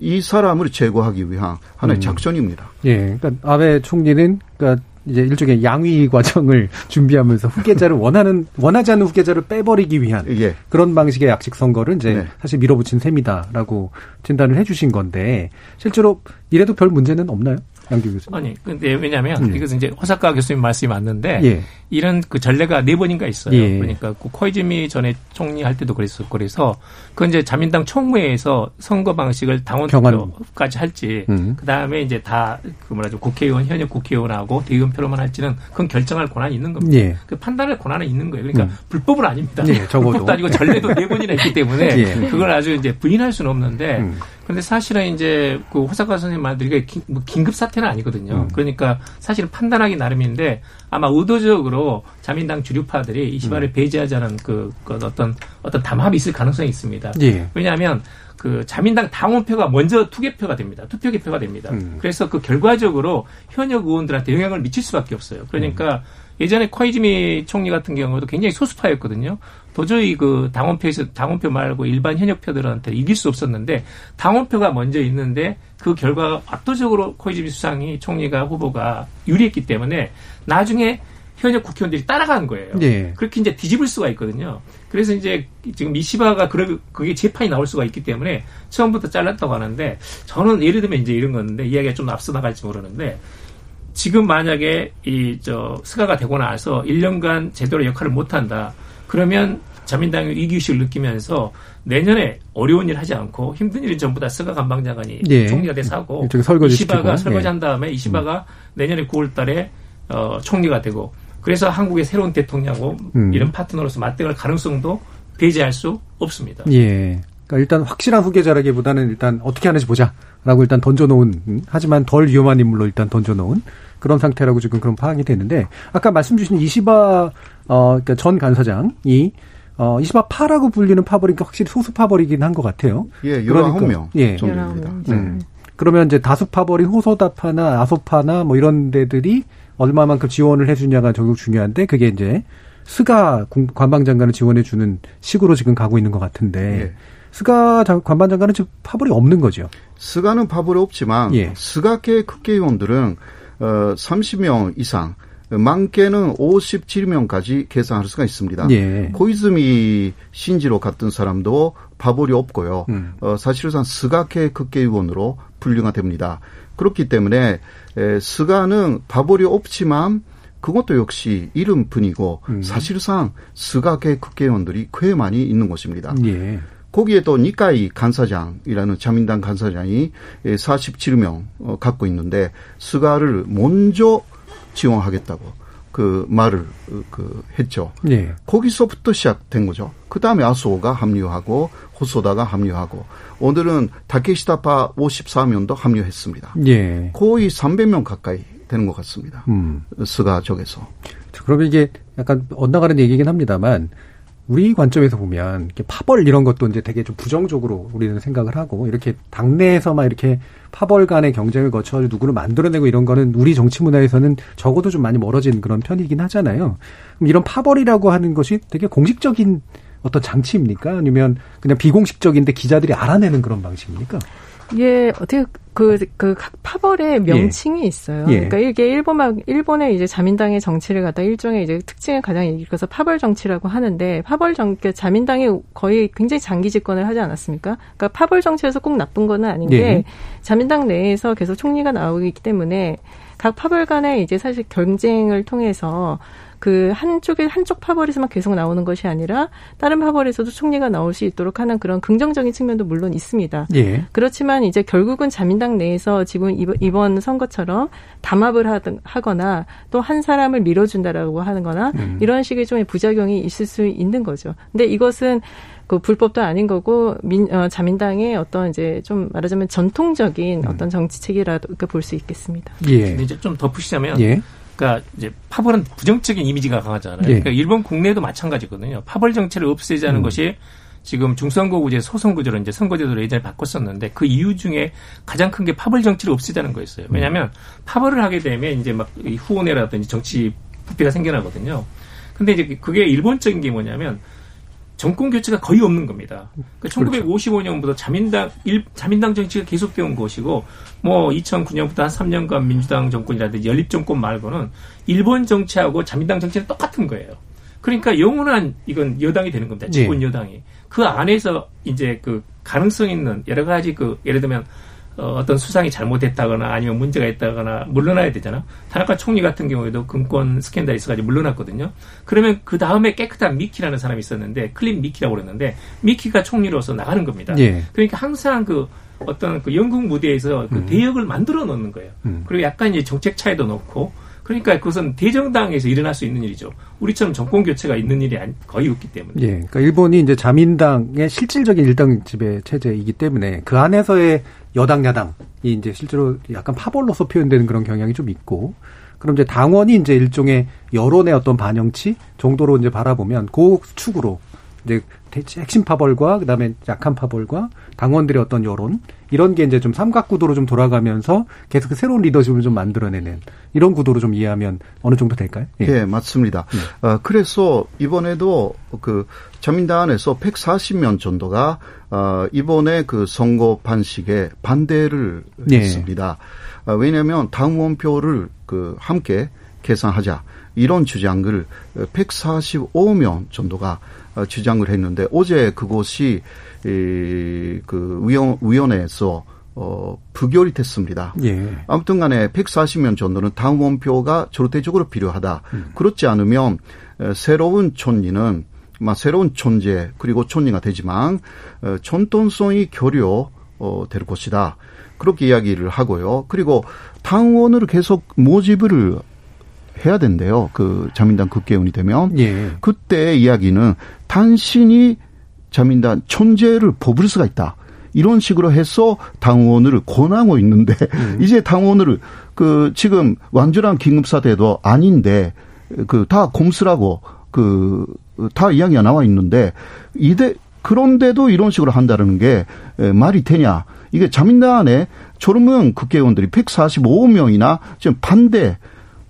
이 사람을 제거하기 위한 하나의 음. 작전입니다. 예. 그러니까 아베 총리는 그러니까 이제 일종의 양위 과정을 [LAUGHS] 준비하면서 후계자를 원하는 원하지 않는 후계자를 빼버리기 위한 예. 그런 방식의 약식 선거를 이제 네. 사실 밀어붙인 셈이다라고 진단을 해주신 건데 실제로 이래도 별 문제는 없나요? 양규 교수님. 아니, 근데 왜냐하면 음. 이것은 이제 호사카 교수님 말씀이 맞는데 예. 이런 그 전례가 네 번인가 있어요. 예. 그러니까 그 코이즈미 전에 총리 할 때도 그랬었고 그래서 그 이제 자민당 총무회에서 선거 방식을 당원표까지 할지 음. 그 다음에 이제 다 그 뭐라죠 국회의원 현역 국회의원하고 대의원표로만 할지는 그건 결정할 권한이 있는 겁니다. 예. 그 판단할 권한은 있는 거예요. 그러니까 음. 불법은 아닙니다. 예, 불법도 [LAUGHS] 아니고 전례도 네 번이나 있기 때문에 [LAUGHS] 예. 그걸 아주 이제 부인할 수는 없는데. 음. 근데 사실은 이제 그 호사카 선생님 말들이 뭐 긴급 사태는 아니거든요. 음. 그러니까 사실은 판단하기 나름인데 아마 의도적으로 자민당 주류파들이 이시바를 음. 배제하자는 그, 그 어떤 어떤 담합이 있을 가능성이 있습니다. 예. 왜냐하면 그 자민당 당원표가 먼저 투개표가 됩니다. 투표 개표가 됩니다. 음. 그래서 그 결과적으로 현역 의원들한테 영향을 미칠 수밖에 없어요. 그러니까 음. 예전에 코이즈미 총리 같은 경우도 굉장히 소수파였거든요. 도저히 그 당원표에서 당원표 말고 일반 현역표들한테 이길 수 없었는데 당원표가 먼저 있는데 그 결과가 압도적으로 코이즈미 수상이 총리가 후보가 유리했기 때문에 나중에 현역 국회의원들이 따라간 거예요. 네. 그렇게 이제 뒤집을 수가 있거든요. 그래서 이제 지금 이시바가 그러, 그게 재판이 나올 수가 있기 때문에 처음부터 잘랐다고 하는데 저는 예를 들면 이제 이런 건데 이야기가 좀 앞서 나갈지 모르는데 지금 만약에 이 저 스가가 되고 나서 1년간 제대로 역할을 못 한다. 그러면 자민당이 위기의식을 느끼면서 내년에 어려운 일 하지 않고 힘든 일은 전부 다 스가 관방장관이 예. 총리가 돼서 하고 이시바가 예. 설거지 한 다음에 이시바가 음. 내년에 9월 달에 어, 총리가 되고 그래서 한국의 새로운 대통령하고 음. 이런 파트너로서 맞대갈 가능성도 배제할 수 없습니다. 예. 그러니까 일단 확실한 후계자라기보다는 일단 어떻게 하는지 보자라고 일단 던져놓은 음, 하지만 덜 위험한 인물로 일단 던져놓은 그런 상태라고 지금 그런 파악이 되는데 아까 말씀 주신 이시바 어 그러니까 전 간사장이 어 이시바 파라고 불리는 파벌이 확실히 소수 파벌이긴 한 것 같아요. 예, 그러니까 명 예. 정도입니다. 음. 그러면 이제 다수 파벌인 호소다파나 아소파나 뭐 이런 데들이 얼마만큼 지원을 해주냐가 적극 중요한데 그게 이제 스가 관방장관을 지원해주는 식으로 지금 가고 있는 것 같은데 예. 스가 관방장관은 지금 파벌이 없는 거죠. 스가는 파벌이 없지만 예. 스가계 국회의원들은 어 30명 이상 많게는 57명까지 계산할 수가 있습니다. 예. 고이즈미 신지로 같은 사람도 파벌이 없고요. 음. 어, 사실상 스가계 국회의원으로 분류가 됩니다. 그렇기 때문에 에, 스가는 파벌이 없지만 그것도 역시 이름뿐이고 음. 사실상 스가계 국회의원들이 꽤 많이 있는 것입니다. 예. 거기에 또 니카이 간사장이라는 자민당 간사장이 47명 어, 갖고 있는데 스가를 먼저 지원하겠다고 그 말을 그 했죠. 예. 거기서부터 시작된 거죠. 그 다음에 아소가 합류하고 호소다가 합류하고 오늘은 다케시타파 54명도 합류했습니다. 예. 거의 300명 가까이 되는 것 같습니다. 음. 스가 쪽에서. 그러면 이게 약간 엇나가는 얘기긴 합니다만 우리 관점에서 보면 이렇게 파벌 이런 것도 이제 되게 좀 부정적으로 우리는 생각을 하고 이렇게 당내에서만 이렇게 파벌 간의 경쟁을 거쳐 누구를 만들어내고 이런 거는 우리 정치 문화에서는 적어도 좀 많이 멀어진 그런 편이긴 하잖아요. 그럼 이런 파벌이라고 하는 것이 되게 공식적인 어떤 장치입니까? 아니면 그냥 비공식적인데 기자들이 알아내는 그런 방식입니까? 예, 어떻게 그, 그, 각 파벌의 명칭이 예. 있어요. 예. 그러니까 이게 일본막, 일본의 이제 자민당의 정치를 갖다 일종의 이제 특징을 가장 일컬어서 파벌 정치라고 하는데, 파벌 정, 그러니까 자민당이 거의 굉장히 장기 집권을 하지 않았습니까? 그러니까 파벌 정치에서 꼭 나쁜 건 아닌 게, 예. 자민당 내에서 계속 총리가 나오기 때문에, 각 파벌 간의 이제 사실 경쟁을 통해서 그 한쪽에 한쪽 파벌에서만 계속 나오는 것이 아니라 다른 파벌에서도 총리가 나올 수 있도록 하는 그런 긍정적인 측면도 물론 있습니다. 예. 그렇지만 이제 결국은 자민당 내에서 지금 이번 선거처럼 담합을 하든 하거나 또 한 사람을 밀어준다라고 하는거나 음. 이런 식의 좀 부작용이 있을 수 있는 거죠. 근데 이것은 그 불법도 아닌 거고 민, 어, 자민당의 어떤 이제 좀 말하자면 전통적인 음. 어떤 정치책이라도 볼 수 있겠습니다. 예. 근데 이제 좀 덧붙이자면 예. 그러니까 이제 파벌은 부정적인 이미지가 강하잖아요. 예. 그러니까 일본 국내도 마찬가지거든요. 파벌 정치를 없애자는 음. 것이 지금 중선거구제 소선구제로 이제 선거제도를 예전에 바꿨었는데 그 이유 중에 가장 큰 게 파벌 정치를 없애자는 거였어요. 왜냐하면 파벌을 하게 되면 이제 막 후원회라든지 정치 부패가 생겨나거든요. 근데 이제 그게 일본적인 게 뭐냐면 정권 교체가 거의 없는 겁니다. 그러니까 1955년부터 자민당 일, 자민당 정치가 계속되어 온 것이고 뭐 2009년부터 한 3년간 민주당 정권이라든지 연립 정권 말고는 일본 정치하고 자민당 정치는 똑같은 거예요. 그러니까 영원한 이건 여당이 되는 겁니다. 집권 네. 여당이. 그 안에서 이제 그 가능성 있는 여러 가지 그 예를 들면 어, 어떤 수상이 잘못했다거나 아니면 문제가 있다거나 물러나야 되잖아. 타나카 총리 같은 경우에도 금권 스캔들이 있어가지고 물러났거든요. 그러면 그 다음에 깨끗한 미키라는 사람이 있었는데 clean 미키라고 그랬는데 미키가 총리로서 나가는 겁니다. 예. 그러니까 항상 그 어떤 그 연극 무대에서 그 음. 대역을 만들어 놓는 거예요. 음. 그리고 약간 이제 정책 차이도 놓고 그러니까 그것은 대정당에서 일어날 수 있는 일이죠. 우리처럼 정권 교체가 있는 일이 거의 없기 때문에. 예. 그러니까 일본이 이제 자민당의 실질적인 일당 지배 체제이기 때문에 그 안에서의 여당 야당이 이제 실제로 약간 파벌로서 표현되는 그런 경향이 좀 있고 그럼 이제 당원이 이제 일종의 여론의 어떤 반영치 정도로 이제 바라보면 그 축으로 이제 핵심 파벌과 그다음에 약한 파벌과 당원들의 어떤 여론 이런 게 이제 좀 삼각구도로 좀 돌아가면서 계속 그 새로운 리더십을 좀 만들어내는 이런 구도로 좀 이해하면 어느 정도 될까요? 예, 네, 맞습니다. 네. 어, 그래서 이번에도 그 자민당 안에서 140명 정도가 어, 이번에 그 선거 반식에 반대를 네. 했습니다. 어, 왜냐하면 당원표를 그 함께 계산하자 이런 주장을 145명 정도가 어, 주장을 했는데 어제 그것이 이, 그 위원 위원회에서 어, 부결이 됐습니다. 예. 아무튼 간에 140명 정도는 당원표가 절대적으로 필요하다. 음. 그렇지 않으면 새로운 촌리는 새로운 존재 그리고 촌리가 되지만 어, 전통성이 교류 어, 될 것이다. 그렇게 이야기를 하고요. 그리고 당원을 계속 모집을 해야 된대요. 그 자민당 국회의원이 되면 예. 그때 이야기는 당신이 자민당 천재를 뽑을 수가 있다. 이런 식으로 해서 당원을 권하고 있는데 음. [LAUGHS] 이제 당원을 그 지금 완전한 긴급사태도 아닌데 그 다 곰수라고 그 다 이야기가 나와 있는데 이대 그런데도 이런 식으로 한다는 게 말이 되냐? 이게 자민당 안에 졸음은 국회의원들이 145명이나 지금 반대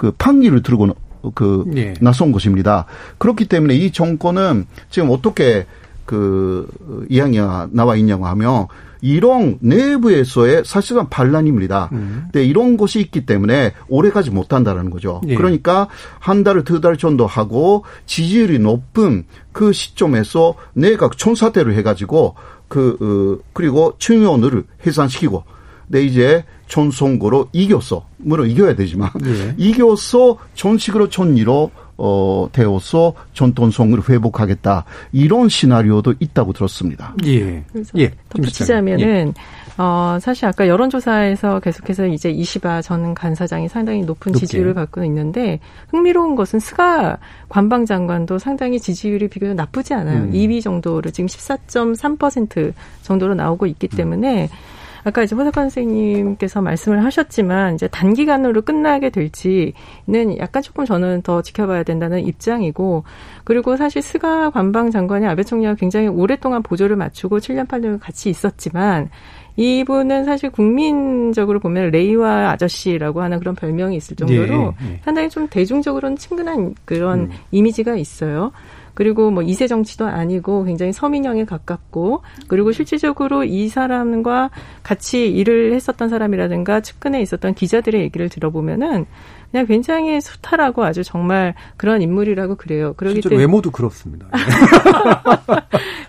그 판기를 들고 그 예. 나선 것입니다. 그렇기 때문에 이 정권은 지금 어떻게 그 이야기가 나와 있냐고 하면 이런 내부에서의 사실상 반란입니다. 음. 근데 이런 것이 있기 때문에 오래가지 못한다는 거죠. 예. 그러니까 한 달, 두 달 정도 하고 지지율이 높은 그 시점에서 내각 총사태를 해가지고 그, 어, 그리고 충원을 해산시키고 근데 이제 전선거로 이겼어. 물론 이겨야 되지만 예. 이겨서 전식으로 전리로 어, 되어서 전통성을 회복하겠다. 이런 시나리오도 있다고 들었습니다. 예. 예. 덧붙이자면은, 예. 어, 사실 아까 여론조사에서 계속해서 이제 이시바 전 간사장이 상당히 높은 높게. 지지율을 받고 있는데, 흥미로운 것은 스가 관방 장관도 상당히 지지율이 비교적 나쁘지 않아요. 음. 2위 정도로 지금 14.3% 정도로 나오고 있기 때문에, 음. 아까 이제 호사관 선생님께서 말씀을 하셨지만 이제 단기간으로 끝나게 될지는 약간 조금 저는 더 지켜봐야 된다는 입장이고 그리고 사실 스가 관방 장관이 아베 총리와 굉장히 오랫동안 보조를 맞추고 7년 8년 같이 있었지만 이분은 사실 국민적으로 보면 레이와 아저씨라고 하는 그런 별명이 있을 정도로 예, 예. 상당히 좀 대중적으로는 친근한 그런 음. 이미지가 있어요. 그리고 뭐 이세 정치도 아니고 굉장히 서민형에 가깝고 그리고 실질적으로 이 사람과 같이 일을 했었던 사람이라든가 측근에 있었던 기자들의 얘기를 들어보면은 그냥 굉장히 수탈하고 아주 정말 그런 인물이라고 그래요. 그러기 때문에 외모도 그렇습니다. [LAUGHS]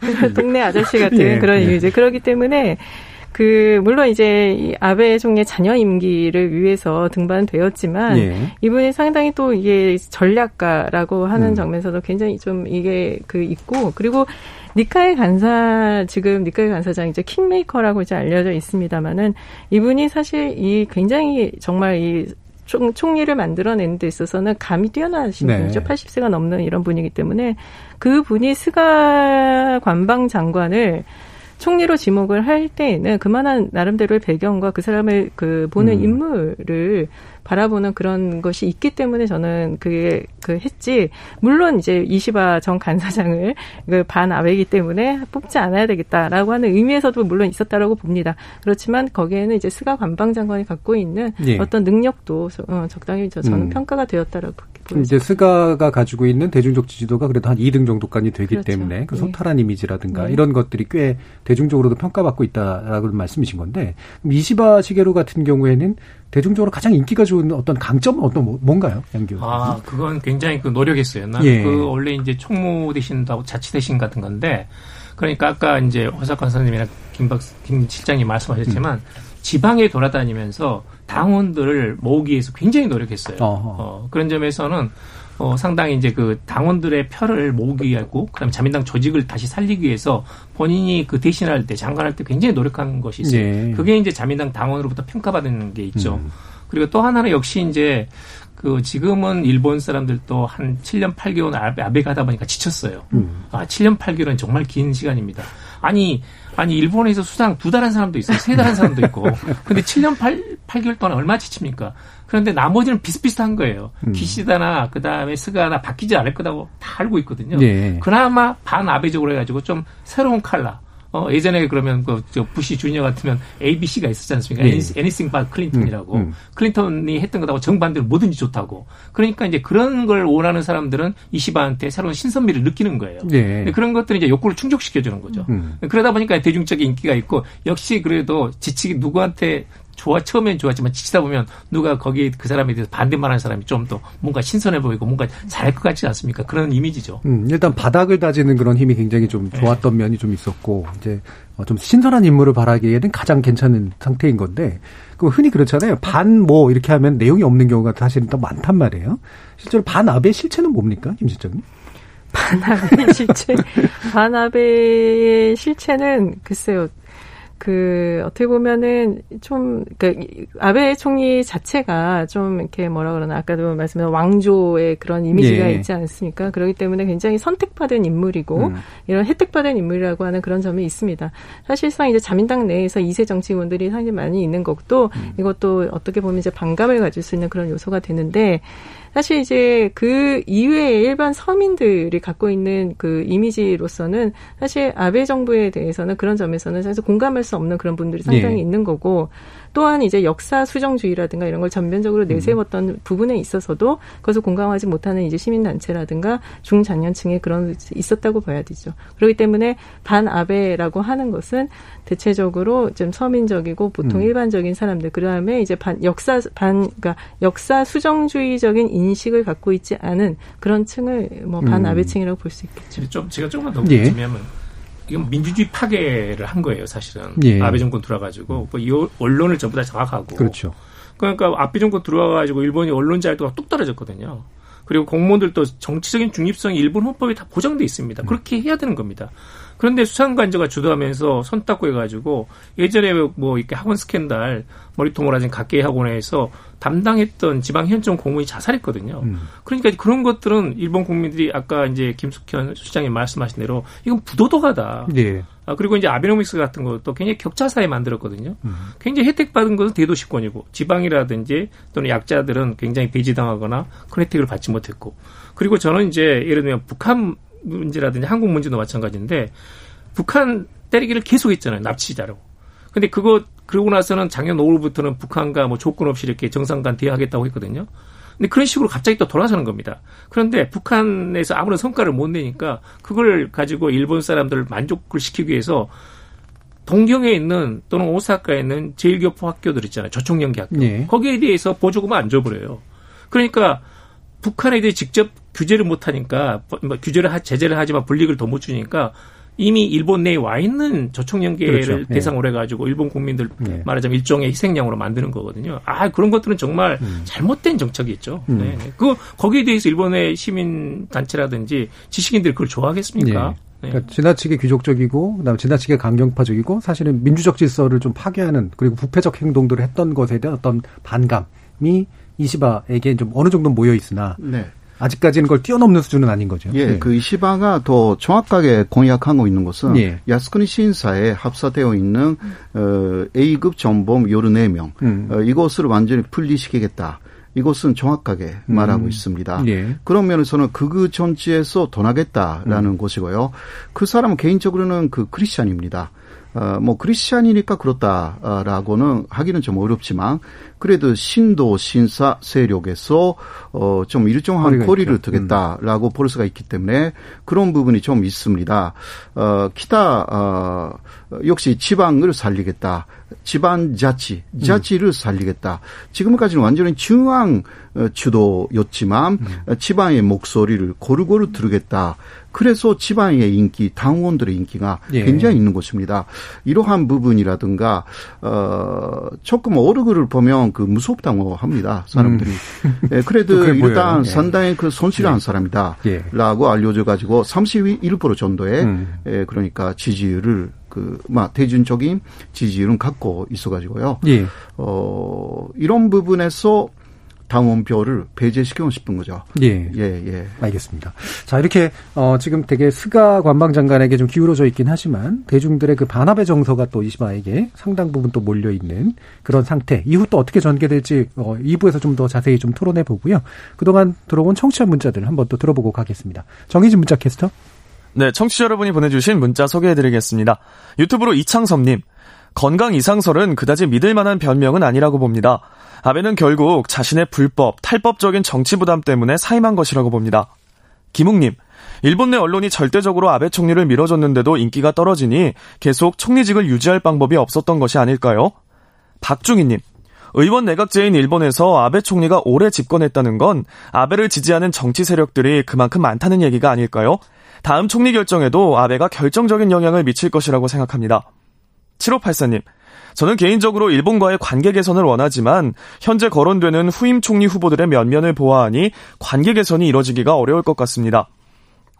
[LAUGHS] 동네 아저씨 같은 예, 그런 예. 이미지. 그러기 때문에 그 물론 이제 이 아베 총리의 자녀 임기를 위해서 등반되었지만 예. 이분이 상당히 또 이게 전략가라고 하는 음. 점에서도 굉장히 좀 이게 그 있고 그리고 니카의 간사 지금 니카의 간사장 이제 킹메이커라고 이제 알려져 있습니다만은 이분이 사실 이 굉장히 정말 이 총, 총리를 만들어내는 데 있어서는 감이 뛰어나신 네. 분이죠. 80세가 넘는 이런 분이기 때문에 그 분이 스가 관방 장관을 총리로 지목을 할 때에는 그만한 나름대로의 배경과 그 사람을 그 보는 음. 인물을 바라보는 그런 것이 있기 때문에 저는 그게 그 했지. 물론 이제 이시바 전 간사장을 그 반아베이기 때문에 뽑지 않아야 되겠다라고 하는 의미에서도 물론 있었다라고 봅니다. 그렇지만 거기에는 이제 스가 관방 장관이 갖고 있는 예. 어떤 능력도 어, 적당히 저는 음. 평가가 되었다라고 이제 스가가 가지고 있는 대중적 지지도가 그래도 한 2등 정도까지 되기 그렇죠. 때문에 그 네. 소탈한 이미지라든가 네. 이런 것들이 꽤 대중적으로도 평가받고 있다라고 말씀이신 건데 이시바 시게로 같은 경우에는 대중적으로 가장 인기가 좋은 어떤 강점은 어떤 뭐, 뭔가요, 양교? 아, 그건 굉장히 그 노력했어요. 예. 그 원래 이제 총무 대신도 하고 자치 대신 같은 건데, 그러니까 아까 이제 허석관 선생님이나 김박 김 실장님 말씀하셨지만 음. 지방에 돌아다니면서 당원들을 모으기 위해서 굉장히 노력했어요. 어, 그런 점에서는 어, 상당히 이제 그 당원들의 표를 모으기 위하고 그다음에 자민당 조직을 다시 살리기 위해서 본인이 그 대신할 때 장관할 때 굉장히 노력한 것이 있어요. 네. 그게 이제 자민당 당원으로부터 평가받는 게 있죠. 음. 그리고 또 하나는 역시 이제 그 지금은 일본 사람들도 한 7년 8개월 아베, 아베 가다 보니까 지쳤어요. 음. 아, 7년 8개월은 정말 긴 시간입니다. 아니, 아니 일본에서 수상 두 달 한 사람도 있어요. 세 달 한 사람도 있고. [LAUGHS] 근데 7년 8, 8개월 동안 얼마 지칩니까? 그런데 나머지는 비슷비슷한 거예요. 음. 기시다나 그다음에 스가나 바뀌지 않을 거라고 다 알고 있거든요. 네. 그나마 반아베적으로 해가지고 좀 새로운 칼라. 어, 예전에 그러면 그, 저, 부시 주니어 같으면 ABC가 있었지 않습니까? 네. anything but Clinton이라고. 음, 음. 클린턴이 했던 것하고 정반대로 뭐든지 좋다고. 그러니까 이제 그런 걸 원하는 사람들은 이시바한테 새로운 신선미를 느끼는 거예요. 네. 그런 것들이 이제 욕구를 충족시켜주는 거죠. 음. 그러다 보니까 대중적인 인기가 있고 역시 그래도 지치기 누구한테 좋아 처음엔 좋았지만 지치다 보면 누가 거기 그 사람에 대해서 반대말하는 사람이 좀 더 뭔가 신선해 보이고 뭔가 잘할 것 같지 않습니까? 그런 이미지죠. 음, 일단 바닥을 다지는 그런 힘이 굉장히 좀 네. 좋았던 네. 면이 좀 있었고 이제 어, 좀 신선한 인물을 바라기에는 가장 괜찮은 상태인 건데 그 흔히 그렇잖아요. 반 뭐 이렇게 하면 내용이 없는 경우가 사실은 더 많단 말이에요. 실제로 반압의 실체는 뭡니까, 김 실장님? 반압의 실체, [LAUGHS] 반압의 실체는 글쎄요. 그 어떻게 보면은 좀 그러니까 아베 총리 자체가 좀 이렇게 뭐라 그러나 아까도 말씀드린 왕조의 그런 이미지가 예. 있지 않습니까? 그렇기 때문에 굉장히 선택받은 인물이고 음. 이런 혜택받은 인물이라고 하는 그런 점이 있습니다. 사실상 이제 자민당 내에서 이세 정치인분들이 상당히 많이 있는 것도 음. 이것도 어떻게 보면 이제 반감을 가질 수 있는 그런 요소가 되는데 사실 이제 그 이외의 일반 서민들이 갖고 있는 그 이미지로서는 사실 아베 정부에 대해서는 그런 점에서는 사실 공감할 수 없는 그런 분들이 상당히 네. 있는 거고 또한 이제 역사 수정주의라든가 이런 걸 전면적으로 음. 내세웠던 음. 부분에 있어서도 그것을 공감하지 못하는 이제 시민단체라든가 중장년층에 그런 있었다고 봐야 되죠. 그렇기 때문에 반아베라고 하는 것은 대체적으로 좀 서민적이고 보통 음. 일반적인 사람들 그다음에 이제 반 역사 반 그러니까 역사 수정주의적인 인식을 갖고 있지 않은 그런 층을 뭐 반아베층이라고 볼 수 있겠죠. 좀 제가 조금만 더 묻자면 예. 이건 민주주의 파괴를 한 거예요, 사실은. 예. 아베 정권 들어와가지고 뭐이 언론을 전부 다 장악하고. 그렇죠. 그러니까 아베 정권 들어와가지고 일본이 언론 자유도가 뚝 떨어졌거든요. 그리고 공무원들도 정치적인 중립성이 일본 헌법에 다 보장돼 있습니다. 음. 그렇게 해야 되는 겁니다. 그런데 수상관저가 주도하면서 손 닦고 해가지고 예전에 뭐 이렇게 학원 스캔들 머리통을 하진 각계 학원에서 담당했던 지방 현청 공무원이 자살했거든요. 음. 그러니까 그런 것들은 일본 국민들이 아까 이제 김숙현 수장님 말씀하신 대로 이건 부도덕하다. 네. 아, 그리고 이제 아베노믹스 같은 것도 굉장히 격차 사회 만들었거든요. 음. 굉장히 혜택 받은 것은 대도시권이고 지방이라든지 또는 약자들은 굉장히 배제당하거나 큰 혜택을 받지 못했고 그리고 저는 이제 예를 들면 북한 문제라든지 한국 문제도 마찬가지인데 북한 때리기를 계속했잖아요. 납치자로. 근데 그거 그러고 나서는 작년 5월부터는 북한과 뭐 조건 없이 이렇게 정상간 대화하겠다고 했거든요. 근데 그런 식으로 갑자기 또 돌아서는 겁니다. 그런데 북한에서 아무런 성과를 못 내니까 그걸 가지고 일본 사람들을 만족을 시키기 위해서 동경에 있는 또는 오사카에 있는 제일교포 학교들 있잖아요. 저총연계 학교. 네. 거기에 대해서 보조금을 안 줘버려요. 그러니까 북한에 대해 직접 규제를 못 하니까 뭐 규제를 하, 제재를 하지만 불이익을 더 못 주니까 이미 일본 내에 와 있는 저촉연계를 그렇죠. 예. 대상으로 해가지고 일본 국민들 예. 말하자면 일종의 희생양으로 만드는 거거든요. 아 그런 것들은 정말 음. 잘못된 정책이 있죠 음. 네. 그 거기에 대해서 일본의 시민 단체라든지 지식인들이 그걸 좋아하겠습니까? 예. 네. 그러니까 지나치게 귀족적이고 그다음에 지나치게 강경파적이고 사실은 민주적 질서를 좀 파괴하는 그리고 부패적 행동들을 했던 것에 대한 어떤 반감이 이시바에게 좀 어느 정도 모여 있으나 네. 아직까지는 그걸 뛰어넘는 수준은 아닌 거죠. 예, 네. 그 이시바가 더 정확하게 공약하고 있는 것은 예. 야스쿠니 신사에 합사되어 있는 어, A급 전범 14명 음. 어, 이것을 완전히 분리시키겠다. 이것은 정확하게 말하고 음. 있습니다. 예. 그런 면에서는 극우 정치에서 떠나겠다라는 음. 것이고요. 그 사람은 개인적으로는 그 크리스찬입니다. 어, 뭐 크리스찬이니까 그렇다라고는 하기는 좀 어렵지만 그래도 신도 신사 세력에서 어, 좀 일정한 거리를 두겠다라고 음. 볼 수가 있기 때문에 그런 부분이 좀 있습니다. 어, 기타 어, 역시 지방을 살리겠다. 지방 자치, 자치를 살리겠다. 지금까지는 완전히 중앙 어, 주도였지만 음. 지방의 목소리를 고루고루 들으겠다. 그래서 지방의 인기, 당원들의 인기가 예. 굉장히 있는 곳입니다. 이러한 부분이라든가 어 조금 어르그를 보면 그 무섭다고 합니다. 사람들이. 음. [LAUGHS] 예, 그래도 일단 예. 상당히 그 손실한 예. 사람이다라고 예. 알려져 가지고 31% 정도의 음. 예, 그러니까 지지율을 그, 막, 대중적인 지지율은 갖고 있어가지고요. 예. 어, 이런 부분에서 당원표를 배제시키고 싶은 거죠. 예. 예, 예. 알겠습니다. 자, 이렇게, 어, 지금 되게 스가 관방장관에게 좀 기울어져 있긴 하지만, 대중들의 그 반합의 정서가 또 이시바에게 상당 부분 또 몰려있는 그런 상태. 이후 또 어떻게 전개될지, 어, 2부에서 좀 더 자세히 좀 토론해 보고요. 그동안 들어온 청취자 문자들 한번 또 들어보고 가겠습니다. 정희진 문자 캐스터. 네, 청취자 여러분이 보내주신 문자 소개해드리겠습니다. 유튜브로 이창섭님. 건강 이상설은 그다지 믿을 만한 변명은 아니라고 봅니다. 아베는 결국 자신의 불법, 탈법적인 정치 부담 때문에 사임한 것이라고 봅니다. 김웅님, 일본 내 언론이 절대적으로 아베 총리를 밀어줬는데도 인기가 떨어지니 계속 총리직을 유지할 방법이 없었던 것이 아닐까요? 박중희님, 의원 내각제인 일본에서 아베 총리가 오래 집권했다는 건 아베를 지지하는 정치 세력들이 그만큼 많다는 얘기가 아닐까요? 다음 총리 결정에도 아베가 결정적인 영향을 미칠 것이라고 생각합니다. 7584님, 저는 개인적으로 일본과의 관계 개선을 원하지만 현재 거론되는 후임 총리 후보들의 면면을 보아하니 관계 개선이 이뤄지기가 어려울 것 같습니다.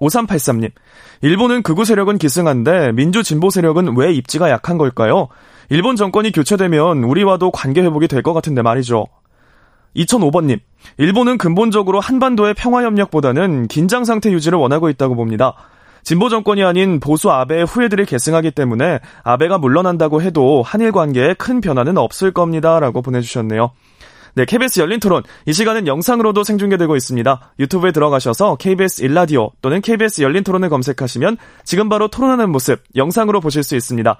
5383님, 일본은 극우 세력은 기승한데 민주 진보 세력은 왜 입지가 약한 걸까요? 일본 정권이 교체되면 우리와도 관계 회복이 될 것 같은데 말이죠. 2005번님, 일본은 근본적으로 한반도의 평화협력보다는 긴장 상태 유지를 원하고 있다고 봅니다. 진보 정권이 아닌 보수 아베의 후예들이 계승하기 때문에 아베가 물러난다고 해도 한일 관계에 큰 변화는 없을 겁니다 라고 보내주셨네요. 네, KBS 열린 토론. 이 시간은 영상으로도 생중계되고 있습니다. 유튜브에 들어가셔서 KBS 일라디오 또는 KBS 열린 토론을 검색하시면 지금 바로 토론하는 모습 영상으로 보실 수 있습니다.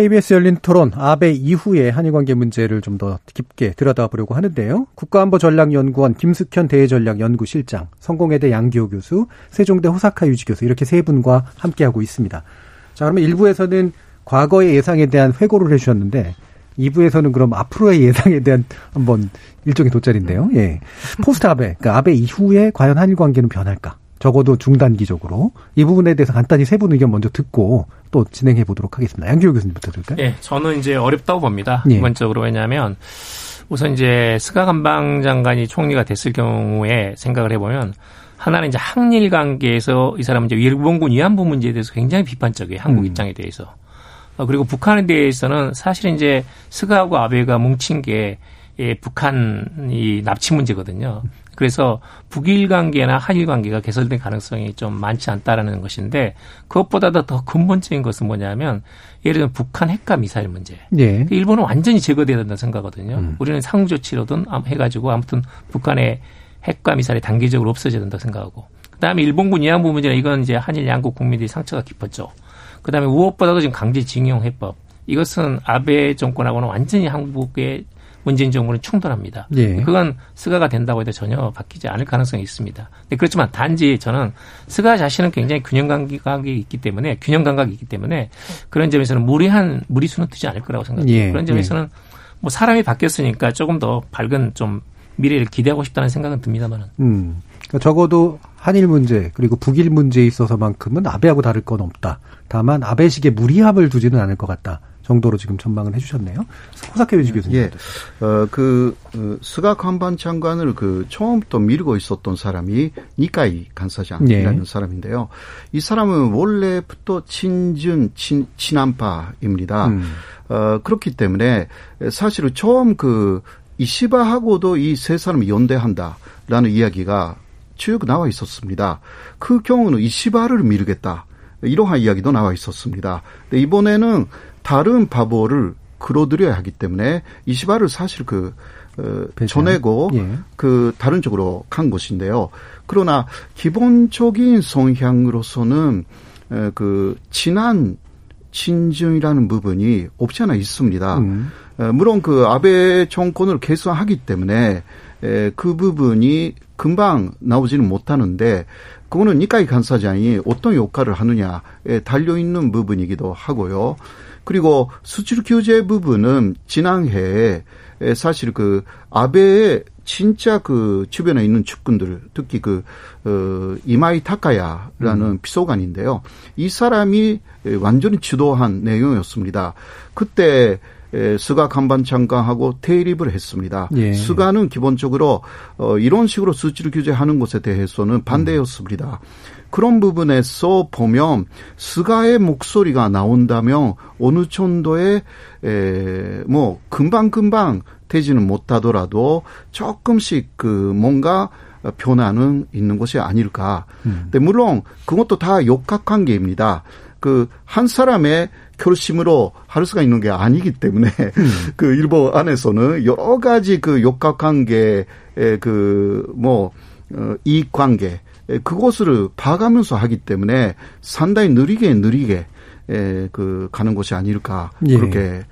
KBS 열린 토론 아베 이후의 한일 관계 문제를 좀 더 깊게 들여다보려고 하는데요. 국가안보전략연구원 김숙현 대외전략연구실장, 성공회대 양기호 교수, 세종대 호사카 유지 교수 이렇게 세 분과 함께하고 있습니다. 자, 그러면 1부에서는 과거의 예상에 대한 회고를 해주셨는데 2부에서는 그럼 앞으로의 예상에 대한 한번 일종의 돗자리인데요. 예. 포스트 아베, 그러니까 아베 이후에 과연 한일 관계는 변할까? 적어도 중단기적으로 이 부분에 대해서 간단히 세 분 의견 먼저 듣고 또 진행해 보도록 하겠습니다. 양기호 교수님부터 들을까요? 네, 저는 이제 어렵다고 봅니다. 예. 기본적으로 왜냐하면 우선 이제 스가 관방장관이 총리가 됐을 경우에 생각을 해보면 하나는 이제 한일 관계에서 이 사람은 이제 일본군 위안부 문제에 대해서 굉장히 비판적이에요. 한국 음. 입장에 대해서. 어, 그리고 북한에 대해서는 사실은 이제 스가하고 아베가 뭉친 게 예, 북한 이 납치 문제거든요. 그래서 북일 관계나 한일 관계가 개선될 가능성이 좀 많지 않다라는 것인데 그것보다도 더 근본적인 것은 뭐냐면 예를 들면 북한 핵과 미사일 문제. 예. 일본은 완전히 제거돼야 된다 생각하거든요. 음. 우리는 상응 조치로든 해가지고 아무튼 북한의 핵과 미사일이 단계적으로 없어져야 된다 생각하고. 그다음에 일본군 위안부 문제는 이건 이제 한일 양국 국민들이 상처가 깊었죠. 그다음에 무엇보다도 지금 강제징용 해법. 이것은 아베 정권하고는 완전히 한국의 문재인 정부는 충돌합니다. 예. 그건 스가가 된다고 해도 전혀 바뀌지 않을 가능성이 있습니다. 네, 그렇지만 단지 저는 스가 자신은 굉장히 균형 감각이 있기 때문에 균형 감각이 있기 때문에 그런 점에서는 무리한 무리수는 두지 않을 거라고 생각합니다. 예. 그런 점에서는 뭐 사람이 바뀌었으니까 조금 더 밝은 좀 미래를 기대하고 싶다는 생각은 듭니다만은. 음. 그러니까 적어도 한일 문제 그리고 북일 문제에 있어서만큼은 아베하고 다를 건 없다. 다만 아베식의 무리함을 두지는 않을 것 같다. 정도로 지금 전망을 해주셨네요. 호사카 유지 교수님. 예. 어, 그, 어, 스가 관방장관을 그 처음부터 밀고 있었던 사람이 니카이 간사장이라는 예. 사람인데요. 이 사람은 원래부터 친준, 친, 친한파입니다. 음. 어, 그렇기 때문에 사실은 처음 그 이시바하고도 이 세 사람이 연대한다라는 이야기가 쭉 나와 있었습니다. 그 경우는 이시바를 미루겠다. 이러한 이야기도 나와 있었습니다. 근데 이번에는 다른 바보를 끌어들여야 하기 때문에 이시바를 사실 그 어, 전내고 예. 그 다른 쪽으로 간 것인데요. 그러나 기본적인 성향으로서는 에, 그 친한 친중이라는 부분이 없지 않아 있습니다. 음. 에, 물론 그 아베 정권을 개선하기 때문에 에, 그 부분이 금방 나오지는 못하는데 그거는 니카이 간사장이 어떤 역할을 하느냐에 달려 있는 부분이기도 하고요. 그리고 수출 규제 부분은 지난해 에 사실 그 아베의 진짜 그 주변에 있는 측근들 특히 그 어, 이마이 타카야라는 음. 비서관인데요. 이 사람이 완전히 주도한 내용이었습니다. 그때 스가 관방장관하고 대립을 했습니다. 예. 스가는 기본적으로 어, 이런 식으로 수출 규제하는 것에 대해서는 반대였습니다. 음. 그런 부분에서 보면 스가의 목소리가 나온다면 어느 정도의 에, 뭐 금방 금방 되지는 못하더라도 조금씩 그 뭔가 변화는 있는 것이 아닐까. 음. 근데 물론 그것도 다 역학관계입니다. 그 한 사람의 결심으로 할 수가 있는 게 아니기 때문에 음. [LAUGHS] 그 일본 안에서는 여러 가지 그 역학관계의 그뭐 어, 이익 관계 예, 그것을 봐가면서 하기 때문에 상당히 느리게 느리게 에, 그 가는 것이 아닐까 예. 그렇게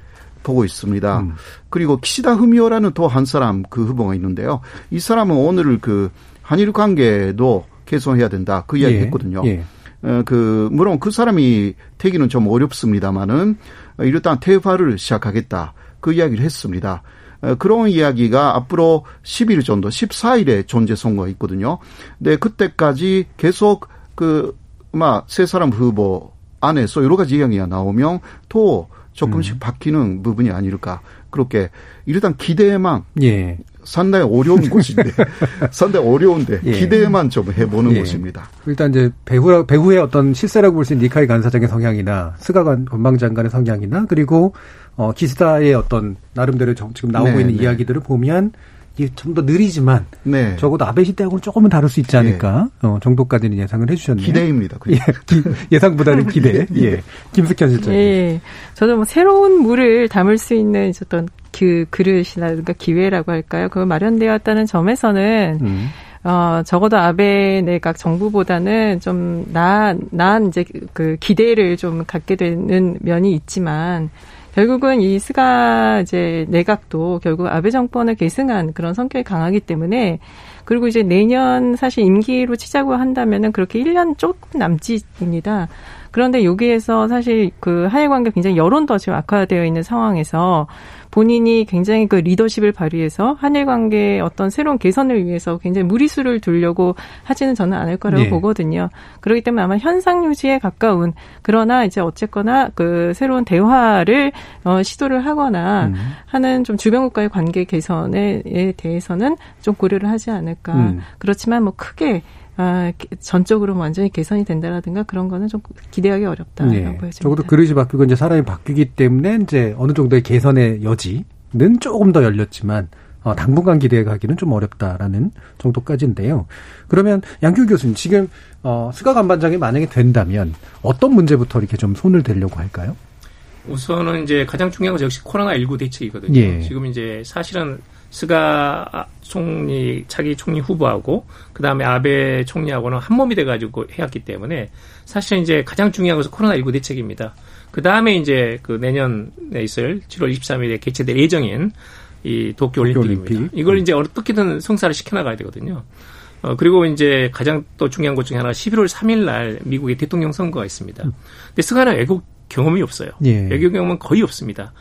보고 있습니다. 음. 그리고 키시다 흐미오라는 또 한 사람 그 후보가 있는데요. 이 사람은 오늘 그 한일 관계도 개선해야 된다 그 이야기 예. 했거든요. 예. 어, 그 물론 그 사람이 되기는 좀 어렵습니다만은 일단 대화를 시작하겠다 그 이야기를 했습니다. 어, 그런 이야기가 앞으로 10일 정도, 14일에 존재 선거가 있거든요. 근데 그때까지 계속 그, 막, 세 사람 후보 안에서 여러 가지 이야기가 나오면 또 조금씩 음. 바뀌는 부분이 아닐까. 그렇게 일단 기대만 예. 상당히 어려운 [LAUGHS] 곳인데 상당히 어려운데 예. 기대만 좀 해보는 예. 곳입니다. 일단 이제 배후 배후의 어떤 실세라고 볼 수 있는 니카이 간사장의 성향이나 스가관 권방장관의 성향이나 그리고 어 기스다의 어떤 나름대로 지금 나오고 네, 있는 네. 이야기들을 보면 이게 좀더 느리지만 네. 적어도 아베 시대하고는 조금은 다를 수 있지 않을까 네. 어, 정도까지는 예상을 해주셨네요. 기대입니다. 예, 상보다는 기대. [LAUGHS] 예. 예. 김숙현 실장. 예. 저도 뭐 새로운 물을 담을 수 있는 어떤 그 그릇이라든가 기회라고 할까요? 그거 마련되었다는 점에서는 음. 어, 적어도 아베 내각 정부보다는 좀 나은, 나은 이제 그 기대를 좀 갖게 되는 면이 있지만 결국은 이 스가 이제 내각도 결국 아베 정권을 계승한 그런 성격이 강하기 때문에 그리고 이제 내년 사실 임기로 치자고 한다면은 그렇게 1년 조금 남짓입니다. 그런데 여기에서 사실 그 한일 관계 굉장히 여론도 지금 악화되어 있는 상황에서 본인이 굉장히 그 리더십을 발휘해서 한일 관계의 어떤 새로운 개선을 위해서 굉장히 무리수를 두려고 하지는 저는 않을 거라고 네. 보거든요. 그렇기 때문에 아마 현상 유지에 가까운 그러나 이제 어쨌거나 그 새로운 대화를 어, 시도를 하거나 음. 하는 좀 주변국과의 관계 개선에 대해서는 좀 고려를 하지 않을까. 음. 그렇지만 뭐 크게 아, 전적으로 완전히 개선이 된다라든가 그런 거는 좀 기대하기 어렵다라고 네. 보여집니다. 적어도 그릇이 바뀌고 이제 사람이 바뀌기 때문에 이제 어느 정도의 개선의 여지는 조금 더 열렸지만 어, 당분간 기대하기는 좀 어렵다라는 정도까지인데요. 그러면 양기호 교수님 지금 어, 스가 관방장관이 만약에 된다면 어떤 문제부터 이렇게 좀 손을 대려고 할까요? 우선은 이제 가장 중요한 건 역시 코로나 19 대책이거든요. 예. 지금 이제 사실은 스가 총리 차기 총리 후보하고 그 다음에 아베 총리하고는 한 몸이 돼 가지고 해왔기 때문에 사실 이제 가장 중요한 것은 코로나 19 대책입니다. 그 다음에 이제 그 내년에 있을 7월 23일에 개최될 예정인 이 도쿄 올림픽입니다. 올림픽. 이걸 이제 어떻게든 성사를 시켜 나가야 되거든요. 어, 그리고 이제 가장 또 중요한 것 중에 하나가 11월 3일 날 미국의 대통령 선거가 있습니다. 근데 스가는 외국 경험이 없어요. 예. 외교 경험은 거의 없습니다.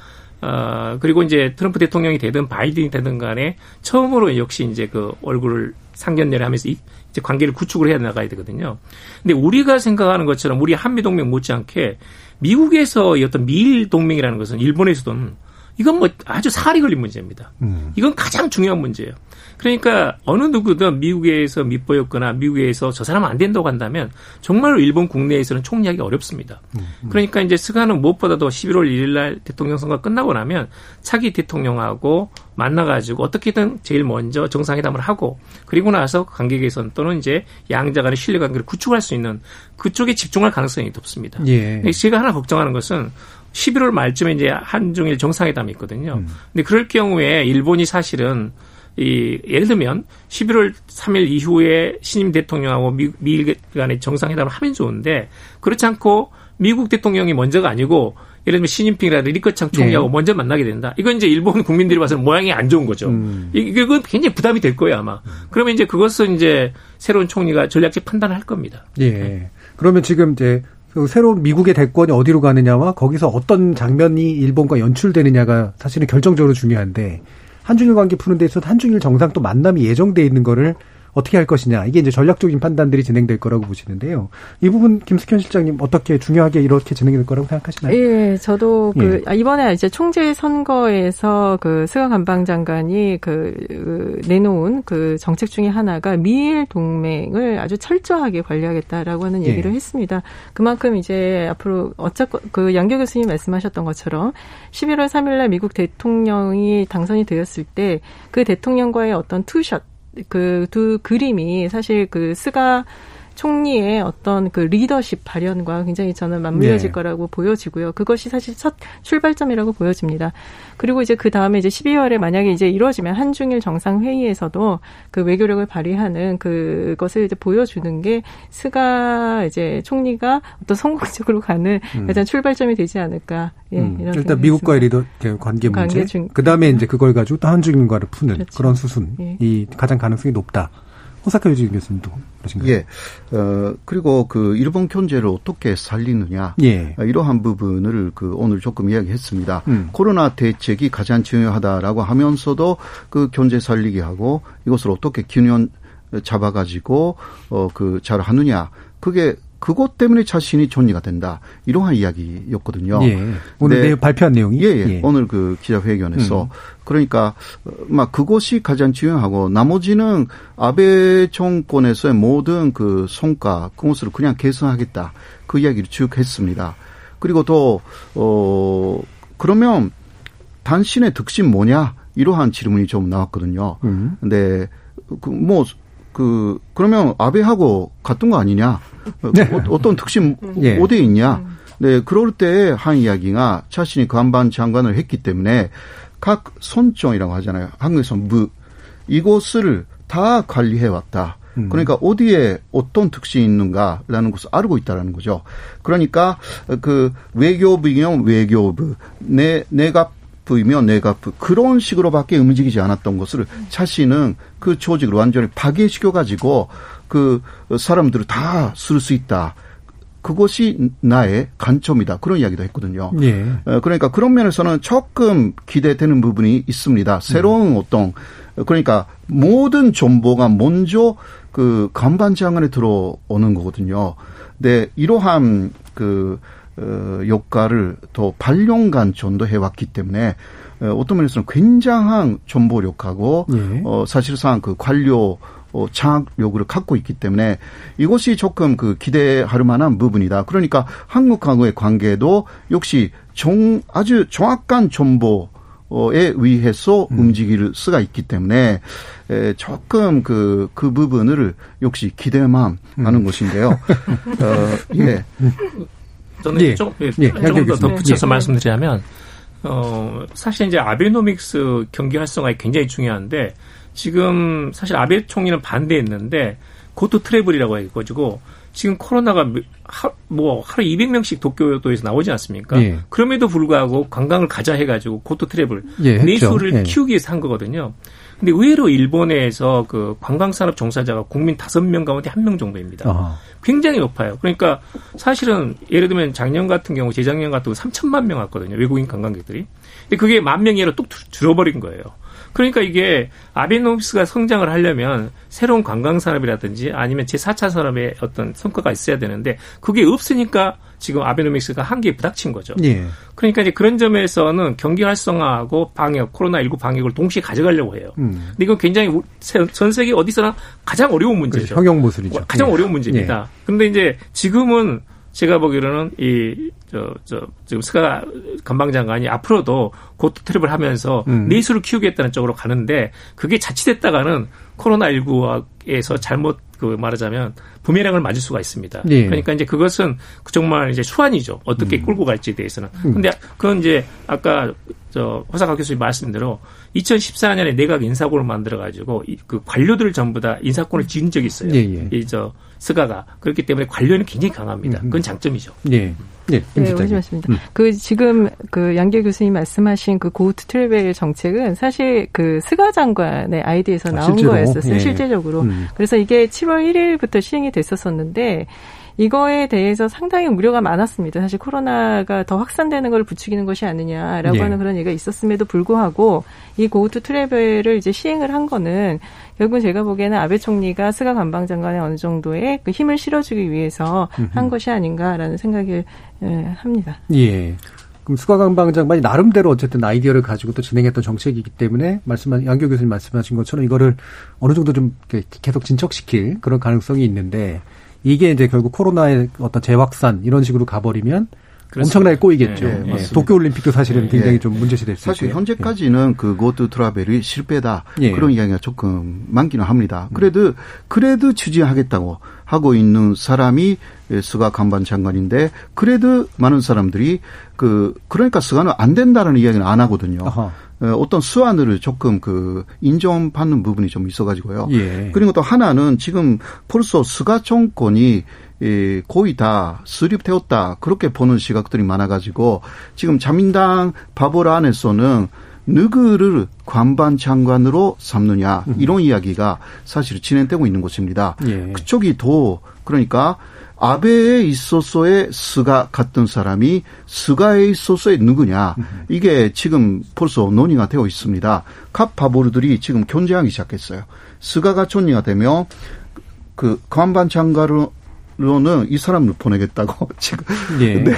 어, 그리고 이제 트럼프 대통령이 되든 바이든이 되든 간에 처음으로 역시 이제 그 얼굴을 상견례를 하면서 이제 관계를 구축을 해야 나가야 되거든요. 근데 우리가 생각하는 것처럼 우리 한미동맹 못지않게 미국에서 이 어떤 미일 동맹이라는 것은 일본에서도 이건 뭐 아주 살이 걸린 문제입니다. 음. 이건 가장 중요한 문제예요. 그러니까 어느 누구든 미국에서 밑보였거나 미국에서 저 사람 안 된다고 한다면 정말로 일본 국내에서는 총리하기 어렵습니다. 음, 음. 그러니까 이제 스가는 무엇보다도 11월 1일 날 대통령 선거 끝나고 나면 차기 대통령하고 만나가지고 어떻게든 제일 먼저 정상회담을 하고 그리고 나서 관계 개선 또는 이제 양자 간의 신뢰 관계를 구축할 수 있는 그쪽에 집중할 가능성이 높습니다. 예. 제가 하나 걱정하는 것은 11월 말쯤에 이제 한중일 정상회담이 있거든요. 음. 근데 그럴 경우에 일본이 사실은 이 예를 들면 11월 3일 이후에 신임 대통령하고 미, 미일 간의 정상회담을 하면 좋은데 그렇지 않고 미국 대통령이 먼저가 아니고 예를 들면 시진핑이라든지 리커창 총리하고 네. 먼저 만나게 된다. 이건 이제 일본 국민들이 봐서는 모양이 안 좋은 거죠. 음. 이건 굉장히 부담이 될 거예요 아마. 그러면 이제 그것은 이제 새로운 총리가 전략적 판단을 할 겁니다. 예. 네. 그러면 지금 이제 그 새로운 미국의 대권이 어디로 가느냐와 거기서 어떤 장면이 일본과 연출되느냐가 사실은 결정적으로 중요한데 한중일 관계 푸는 데 있어서 한중일 정상 또 만남이 예정돼 있는 거를 어떻게 할 것이냐 이게 이제 전략적인 판단들이 진행될 거라고 보시는데요. 이 부분 김숙현 실장님 어떻게 중요하게 이렇게 진행될 거라고 생각하시나요? 예, 저도 그 예. 이번에 이제 총재 선거에서 그 스가 관방장관이 그, 그 내놓은 그 정책 중에 하나가 미일 동맹을 아주 철저하게 관리하겠다라고 하는 예. 얘기를 예. 했습니다. 그만큼 이제 앞으로 어차피 그 양기호 교수님 말씀하셨던 것처럼 11월 3일날 미국 대통령이 당선이 되었을 때 그 대통령과의 어떤 two shot 그 두 그림이 사실 그 스가 총리의 어떤 그 리더십 발현과 굉장히 저는 맞물려질 네. 거라고 보여지고요. 그것이 사실 첫 출발점이라고 보여집니다. 그리고 이제 그 다음에 이제 12월에 만약에 이제 이루어지면 한중일 정상회의에서도 그 외교력을 발휘하는 그것을 이제 보여주는 게 스가 이제 총리가 어떤 성공적으로 가는 음. 가장 출발점이 되지 않을까. 예, 음. 이런 일단 미국과의 리더 관계 문제. 그 다음에 이제 그걸 가지고 또 한중일과를 푸는 그렇죠. 그런 수순이 예. 가장 가능성이 높다. 호사카 유지 교수님도 그러신가요? 예. 어, 그리고 그 일본 경제를 어떻게 살리느냐. 예. 어, 이러한 부분을 그 오늘 조금 이야기했습니다. 음. 코로나 대책이 가장 중요하다라고 하면서도 그 경제 살리기 하고 이것을 어떻게 균형 잡아가지고 어, 그 잘 하느냐. 그게 그것 때문에 자신이 존리가 된다. 이러한 이야기였거든요. 예. 오늘 네. 발표한 내용이? 예, 예, 예. 오늘 그 기자회견에서. 음. 그러니까, 막 그것이 가장 중요하고, 나머지는 아베 정권에서의 모든 그 성과, 그것을 그냥 개선하겠다. 그 이야기를 쭉 했습니다. 그리고 또, 어, 그러면 당신의 득심 뭐냐? 이러한 질문이 좀 나왔거든요. 음. 근데, 그, 뭐, 그 그러면 아베하고 같은 거 아니냐? 네. 어, 떤 특심 예. 어디에 있냐? 네, 그럴 때 한 이야기가 자신이 관반 장관을 했기 때문에 각 손종이라고 하잖아요. 한국에서 무 이곳을 다 관리해 왔다. 음. 그러니까 어디에 어떤 특징이 있는가라는 것을 알고 있다라는 거죠. 그러니까 그 외교부이면 외교부, 내 내가 부이면 내가부 그런 식으로밖에 움직이지 않았던 것을 자신은 그 조직을 완전히 파괴시켜 가지고 그 사람들을 다 쓸 수 있다. 그것이 나의 관점이다. 그런 이야기도 했거든요. 예. 어, 그러니까 그런 면에서는 조금 기대되는 부분이 있습니다. 새로운 음. 어떤 그러니까 모든 정보가 먼저 그 간반지 안에 들어오는 거거든요. 근데 이러한 그 어, 효과를 더 8년간 전도해 왔기 때문에 어, 어떤 면에서는 굉장한 정보력하고 예. 어, 사실상 그 관료 어, 장악력을 갖고 있기 때문에 이것이 조금 그 기대할 만한 부분이다. 그러니까 한국하고의 관계도 역시 정, 아주 정확한 정보 에 의해서 음. 움직일 수가 있기 때문에 에, 조금 그, 그 부분을 역시 기대만 음. 하는 것인데요. 어, 예. [LAUGHS] 저는 예. 좀, 예, 예. 조금 더 덧붙여서 예. 말씀드리자면, 어, 사실 이제 아베노믹스 경기 활성화가 굉장히 중요한데, 지금 사실 아베 총리는 반대했는데 고토 트래블이라고 해가지고 지금 코로나가 하, 뭐 하루 200명씩 도쿄도에서 나오지 않습니까? 예. 그럼에도 불구하고 관광을 가자 해가지고 고토 트래블 예, 내수를 예. 키우기 위해서 한 거거든요. 근데 의외로 일본에서 그 관광산업 종사자가 국민 5명 가운데 1명 정도입니다. 아하. 굉장히 높아요. 그러니까 사실은 예를 들면 작년 같은 경우 재작년 같은 경우 3천만 명 왔거든요. 외국인 관광객들이. 근데 그게 만 명이 아니라 뚝 줄어버린 거예요. 그러니까 이게 아베노믹스가 성장을 하려면 새로운 관광 산업이라든지 아니면 제4차 산업의 어떤 성과가 있어야 되는데 그게 없으니까 지금 아베노믹스가 한계에 부닥친 거죠. 예. 그러니까 이제 그런 점에서는 경기 활성화하고 방역, 코로나19 방역을 동시에 가져가려고 해요. 음. 근데 이건 굉장히 전 세계 어디서나 가장 어려운 문제죠. 그렇죠. 형용 모술이죠. 가장 예. 어려운 문제입니다. 예. 그런데 이제 지금은 제가 보기로는 이, 저, 저, 지금 스가 관방장관이 앞으로도 곧 트랩을 하면서 음. 내수를 키우겠다는 쪽으로 가는데 그게 자칫했다가는 코로나19에서 잘못 그 말하자면 부메랑을 맞을 수가 있습니다. 예. 그러니까 이제 그것은 그 정말 이제 수완이죠. 어떻게 음. 끌고 갈지에 대해서는. 음. 근데 그건 이제 아까 저 호사카 교수님 말씀대로 2014년에 내각 인사권을 만들어 가지고 그 관료들을 전부 다 인사권을 쥔 적이 있어요. 예, 예. 이저 스가가 그렇기 때문에 관료는 굉장히 강합니다. 음. 그건 장점이죠. 예. 네, 네, 말씀하십니다. 음. 그 지금 그 양기호 교수님 말씀하신 그 Go To Travel 정책은 사실 그 스가 장관의 아이디어에서 아, 나온 아, 거였었어요. 예. 실제적으로. 음. 그래서 이게 7월 1일부터 시행이 됐었었는데 이거에 대해서 상당히 우려가 많았습니다. 사실 코로나가 더 확산되는 걸 부추기는 것이 아니냐라고 예. 하는 그런 얘기가 있었음에도 불구하고 이 고우투 트래블을 이제 시행을 한 거는 결국은 제가 보기에는 아베 총리가 스가 관방장관에 어느 정도의 그 힘을 실어주기 위해서 한 것이 아닌가라는 생각을 예, 합니다. 예. 그럼 수가 관방장관이 나름대로 어쨌든 아이디어를 가지고 또 진행했던 정책이기 때문에 말씀한 양교 교수님 말씀하신 것처럼 이거를 어느 정도 좀 계속 진척시킬 그런 가능성이 있는데 이게 이제 결국 코로나의 어떤 재확산 이런 식으로 가버리면. 엄청나게 꼬이겠죠. 네, 네, 도쿄올림픽도 사실은 네. 굉장히 좀 문제시 됐을 사실 현재까지는 그 Go To Travel이 실패다 그런 이야기가 조금 많기는 합니다. 그래도 그래도 추진하겠다고 하고 있는 사람이 스가 관방장관인데 그래도 많은 사람들이 그 그러니까 스가는 안 된다는 이야기는 안 하거든요. 아하. 어, 어떤 수완을 조금 그 인정받는 부분이 좀 있어가지고요. 예. 그리고 또 하나는 지금 벌써 스가 정권이 이 거의 다 수립되었다 그렇게 보는 시각들이 많아가지고 지금 자민당 바벌 안에서는 누구를 관반 장관으로 삼느냐 이런 이야기가 사실 진행되고 있는 것입니다. 예. 그쪽이 더 그러니까 아베에 있어서의 스가 같은 사람이 스가에 있어서의 누구냐 이게 지금 벌써 논의가 되어 있습니다. 각 바보르들이 지금 견제하기 시작했어요. 스가가 총리가 되면 그 관반 장관으로 로는 이 사람을 보내겠다고 [LAUGHS] 지금. 예. 네.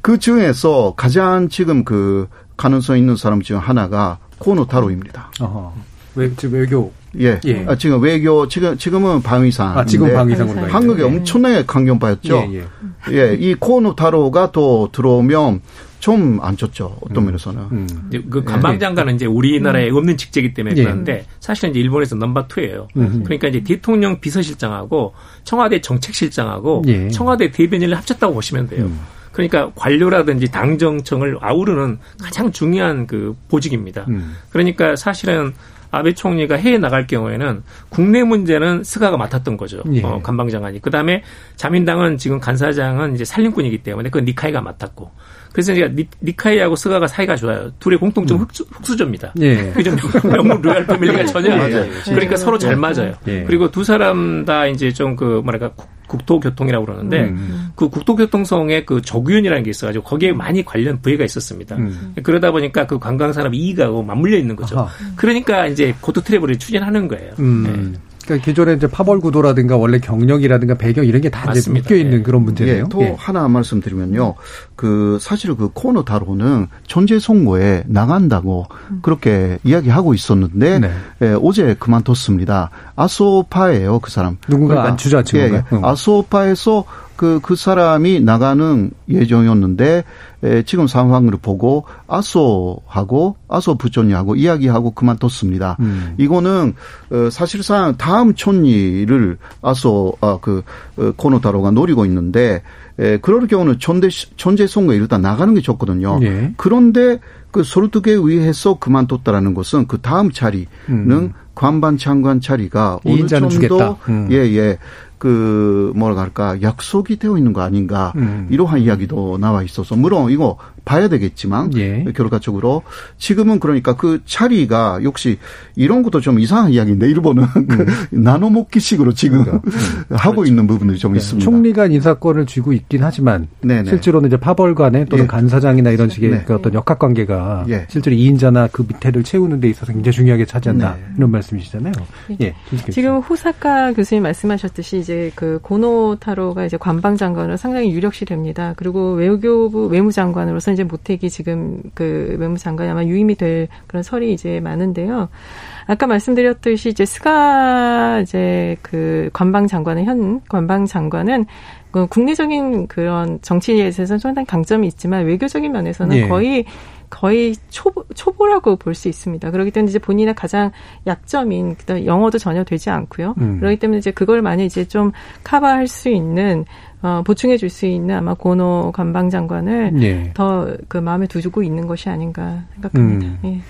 그 중에서 가장 지금 그 가능성 있는 사람 중 하나가 코노 타로입니다. 어허. 외, 외교 예. 예. 아, 지금 외교 지금 지금은 방위상. 아, 지금 방위상으로 한국이 예. 엄청나게 강경파였죠. 예, 예. 예. 이 코노타로가 또 들어오면 좀 안 좋죠. 어떤 음. 면에서는. 음. 그 관방장관은 이제 우리나라에 음. 없는 직제이기 때문에 예. 그런데 사실은 이제 일본에서 넘버 투예요. 음. 그러니까 이제 대통령 비서실장하고 청와대 정책실장하고 예. 청와대 대변인을 합쳤다고 보시면 돼요. 음. 그러니까 관료라든지 당정청을 아우르는 가장 중요한 그 보직입니다. 음. 그러니까 사실은 아베 총리가 해외 나갈 경우에는 국내 문제는 스가가 맡았던 거죠. 예. 어, 관방장관이. 그 다음에 자민당은 지금 간사장은 이제 살림꾼이기 때문에 그 니카이가 맡았고. 그래서 이제 니카이하고 스가가 사이가 좋아요. 둘의 공통점 음. 흙수저입니다 예. 그좀 영국 [LAUGHS] royal family가 전혀 아니에요. 그러니까 서로 잘 맞아요. 예. 그리고 두 사람 다 이제 좀 그 뭐랄까 국토교통이라고 그러는데 음. 그 국토교통성에 그 족의원이라는 게 있어가지고 거기에 많이 관련 부회가 있었습니다. 음. 그러다 보니까 그 관광 산업 이익하고 맞물려 있는 거죠. 아하. 그러니까 이제 Go To Travel을 추진하는 거예요. 음. 네. 그러니까 기존에 이제 파벌 구도라든가 원래 경력이라든가 배경 이런 게다 이제 묶여 있는 예. 그런 문제네요. 예, 또 예. 하나 말씀드리면요. 그 사실 그 코너 다로는 전제 송고에 나간다고 음. 그렇게 이야기하고 있었는데 네. 예, 어제 그만뒀습니다. 아소파예요, 그 사람. 누군가 그러니까, 주저앉힌 예, 건가요? 음. 아소파에서 그, 그 사람이 나가는 예정이었는데, 에, 지금 상황을 보고 아소하고, 아소 부총리하고 이야기하고 그만뒀습니다. 음. 이거는, 어, 사실상 다음 촌리를 아소, 아, 그, 어, 코노타로가 노리고 있는데, 에, 그럴 경우는 전대, 전제 선거에 일단 나가는 게 좋거든요. 예. 그런데 그 설득에 의해서 그만뒀다라는 것은 그 다음 자리는 음. 관반 장관 자리가 어느 정도 음. 예, 예. 그 뭐라 할까 약속이 되어 있는 거 아닌가 음. 이러한 이야기도 나와 있어서 물론 이거 봐야 되겠지만 예. 결과적으로 지금은 그러니까 그 차리가 역시 이런 것도 좀 이상한 이야기인데 일본은 [LAUGHS] 음. 그 나눠 먹기식으로 지금 그러니까. 음. 하고 그렇죠. 있는 부분들이 좀 네. 있습니다. 총리가 인사권을 쥐고 있긴 하지만 네네. 실제로는 이제 파벌관에 또는 예. 간사장이나 이런 식의 네. 그 어떤 역학 관계가 예. 실제로 2인자나 그 밑에를 채우는 데 있어서 굉장히 중요하게 차지한다 네. 이런 말씀이시잖아요. 예. 지금 후사카 교수님 말씀하셨듯이 이제 그 고노 타로가 이제 관방 장관으로 상당히 유력시 됩니다. 그리고 외교부 외무장관으로서 이제 모택이 지금 그 외무장관이 아마 유임이 될 그런 설이 이제 많은데요. 아까 말씀드렸듯이 이제 스가 이제 그 관방 장관은 현 관방 장관은 그 국내적인 그런 정치에 있어서는 상당히 강점이 있지만 외교적인 면에서는 예. 거의 거의 초보, 초보라고 볼 수 있습니다. 그렇기 때문에 이제 본인의 가장 약점인 영어도 전혀 되지 않고요. 음. 그렇기 때문에 이제 그걸 많이 이제 좀 커버할 수 있는 어, 보충해 줄 수 있는 아마 고노 관방장관을 예. 더그 마음에 두고 있는 것이 아닌가 생각합니다. 음. 예.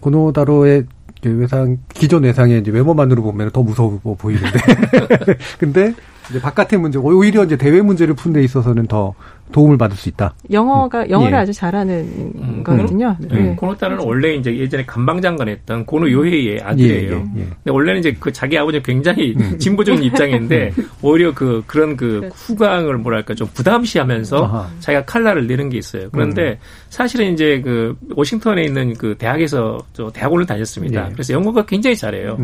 고노 다로의 외상 기존 외상의 이제 외모만으로 보면 더 무서워 보이는데 [LAUGHS] 근데 이제 바깥의 문제 오히려 이제 대외 문제를 푼 데 있어서는 더 도움을 받을 수 있다. 영어가 음. 영어를 예. 아주 잘하는 음. 거거든요. 음. 네. 고노타는 원래 이제 예전에 감방장관 했던 고노 요헤이의 아들이에요. 예, 예, 예. 근데 원래는 이제 그 자기 아버지 굉장히 음. [LAUGHS] 진보적인 입장인데 오히려 그 그런 그 그렇죠. 후광을 뭐랄까 좀 부담시하면서 아하. 자기가 칼날을 내는 게 있어요. 그런데 음. 사실은 이제 그 워싱턴에 있는 그 대학에서 저 대학원을 다녔습니다. 예. 그래서 영어가 굉장히 잘해요.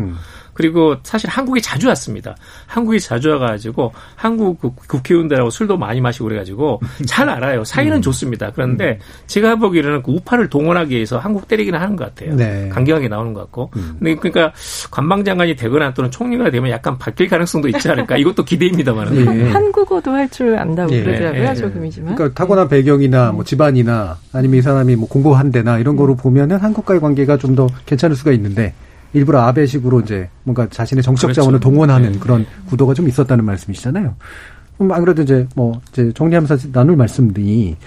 음. 그리고 사실 한국에 자주 왔습니다. 한국에 자주 와가지고 한국 그 국회의원들하고 술도 많이 마시고 그래가지고 [LAUGHS] 잘 알아요. 사이는 음. 좋습니다. 그런데 음. 제가 보기에는 그 우파를 동원하기 위해서 한국 때리기는 하는 것 같아요. 네. 강경하게 나오는 것 같고. 음. 근데 그러니까 관방장관이 되거나 또는 총리가 되면 약간 바뀔 가능성도 있지 않을까. 이것도 기대입니다만. 네. 한국어도 할 줄 안다고 네. 그러더라고요. 네. 조금이지만. 그러니까 타고난 배경이나 뭐 집안이나 아니면 이 사람이 뭐 공부한 데나 이런 거로 보면은 한국과의 관계가 좀 더 괜찮을 수가 있는데 일부러 아베식으로 이제 뭔가 자신의 정치적 그렇죠. 자원을 동원하는 네. 그런 구도가 좀 있었다는 말씀이시잖아요. 그럼 안 그래도 이제 뭐 이제 정리하면서 나눌 말씀들이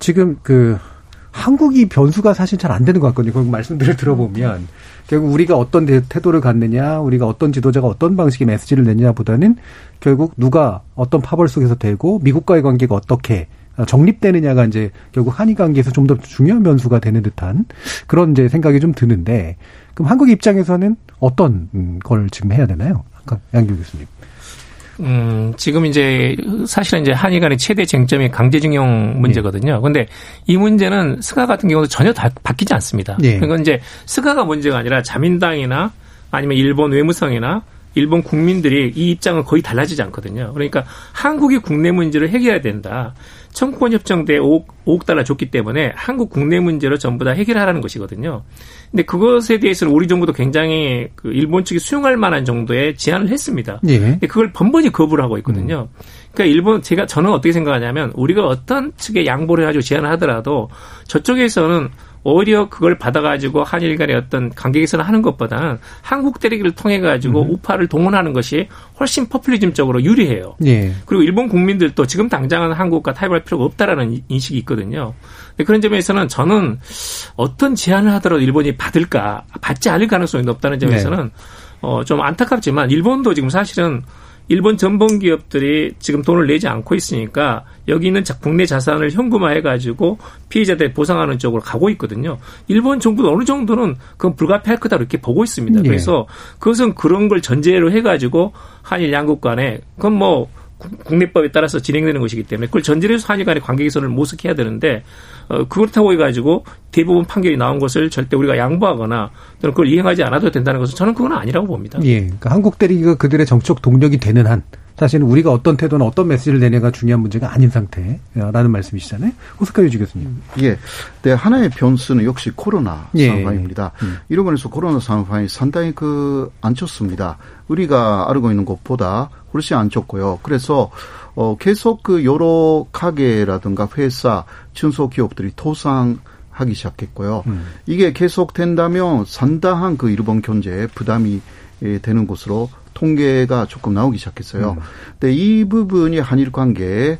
지금 그 한국이 변수가 사실 잘 안 되는 것 같거든요. 그 말씀들을 들어보면 결국 우리가 어떤 태도를 갖느냐, 우리가 어떤 지도자가 어떤 방식의 메시지를 내느냐보다는 결국 누가 어떤 파벌 속에서 되고 미국과의 관계가 어떻게 정립되느냐가 이제 결국 한일 관계에서 좀 더 중요한 변수가 되는 듯한 그런 이제 생각이 좀 드는데 그럼 한국 입장에서는 어떤 걸 지금 해야 되나요? 아까 양규 교수님. 음, 지금 이제 사실은 이제 한일 간의 최대 쟁점이 강제징용 문제거든요. 그런데 이 문제는 스가 같은 경우도 전혀 다 바뀌지 않습니다. 예. 그건 이제 스가가 문제가 아니라 자민당이나 아니면 일본 외무성이나 일본 국민들이 이 입장은 거의 달라지지 않거든요. 그러니까 한국이 국내 문제를 해결해야 된다. 청구권 협정 때 5억, 5억 달러 줬기 때문에 한국 국내 문제로 전부 다 해결하라는 것이거든요. 근데 그것에 대해서는 우리 정부도 굉장히 그 일본 측이 수용할 만한 정도의 제안을 했습니다. 예. 근데 그걸 번번이 거부를 하고 있거든요. 그러니까 일본 제가 저는 어떻게 생각하냐면 우리가 어떤 측에 양보를 해가지고 제안을 하더라도 저쪽에서는 오히려 그걸 받아가지고 한일 간의 어떤 관계 개선을 하는 것보다는 한국 때리기를 통해 가지고 음. 우파를 동원하는 것이 훨씬 퍼플리즘적으로 유리해요. 예. 그리고 일본 국민들도 지금 당장은 한국과 타협할 필요가 없다라는 인식이 있거든요. 그런 점에서는 저는 어떤 제안을 하더라도 일본이 받을까 받지 않을 가능성이 높다는 점에서는 네. 어 좀 안타깝지만 일본도 지금 사실은 일본 전범 기업들이 지금 돈을 내지 않고 있으니까 여기 있는 국내 자산을 현금화해 가지고 피해자들 보상하는 쪽으로 가고 있거든요. 일본 정부도 어느 정도는 그건 불가피할 거다 이렇게 보고 있습니다. 예. 그래서 그것은 그런 걸 전제로 해 가지고 한일 양국 간에 그건 뭐 국내법에 따라서 진행되는 것이기 때문에 그걸 전제로 해서 한일 간의 관계 개선을 모색해야 되는데 어, 그렇다고 해가지고 대부분 판결이 나온 것을 절대 우리가 양보하거나 또는 그걸 이행하지 않아도 된다는 것은 저는 그건 아니라고 봅니다. 예. 그러니까 한국 대리기가 그들의 정책 동력이 되는 한 사실은 우리가 어떤 태도나 어떤 메시지를 내냐가 중요한 문제가 아닌 상태라는 말씀이시잖아요. 호스카 유지 교수님. 예. 네, 하나의 변수는 역시 코로나 예. 상황입니다. 음. 이러면서 코로나 상황이 상당히 그 안 좋습니다. 우리가 알고 있는 것보다 훨씬 안 좋고요. 그래서 어 계속 그 여러 가게라든가 회사, 중소기업들이 토상하기 시작했고요. 음. 이게 계속 된다면 상당한 그 일본 경제에 부담이 되는 것으로 통계가 조금 나오기 시작했어요. 음. 근데 이 부분이 한일 관계에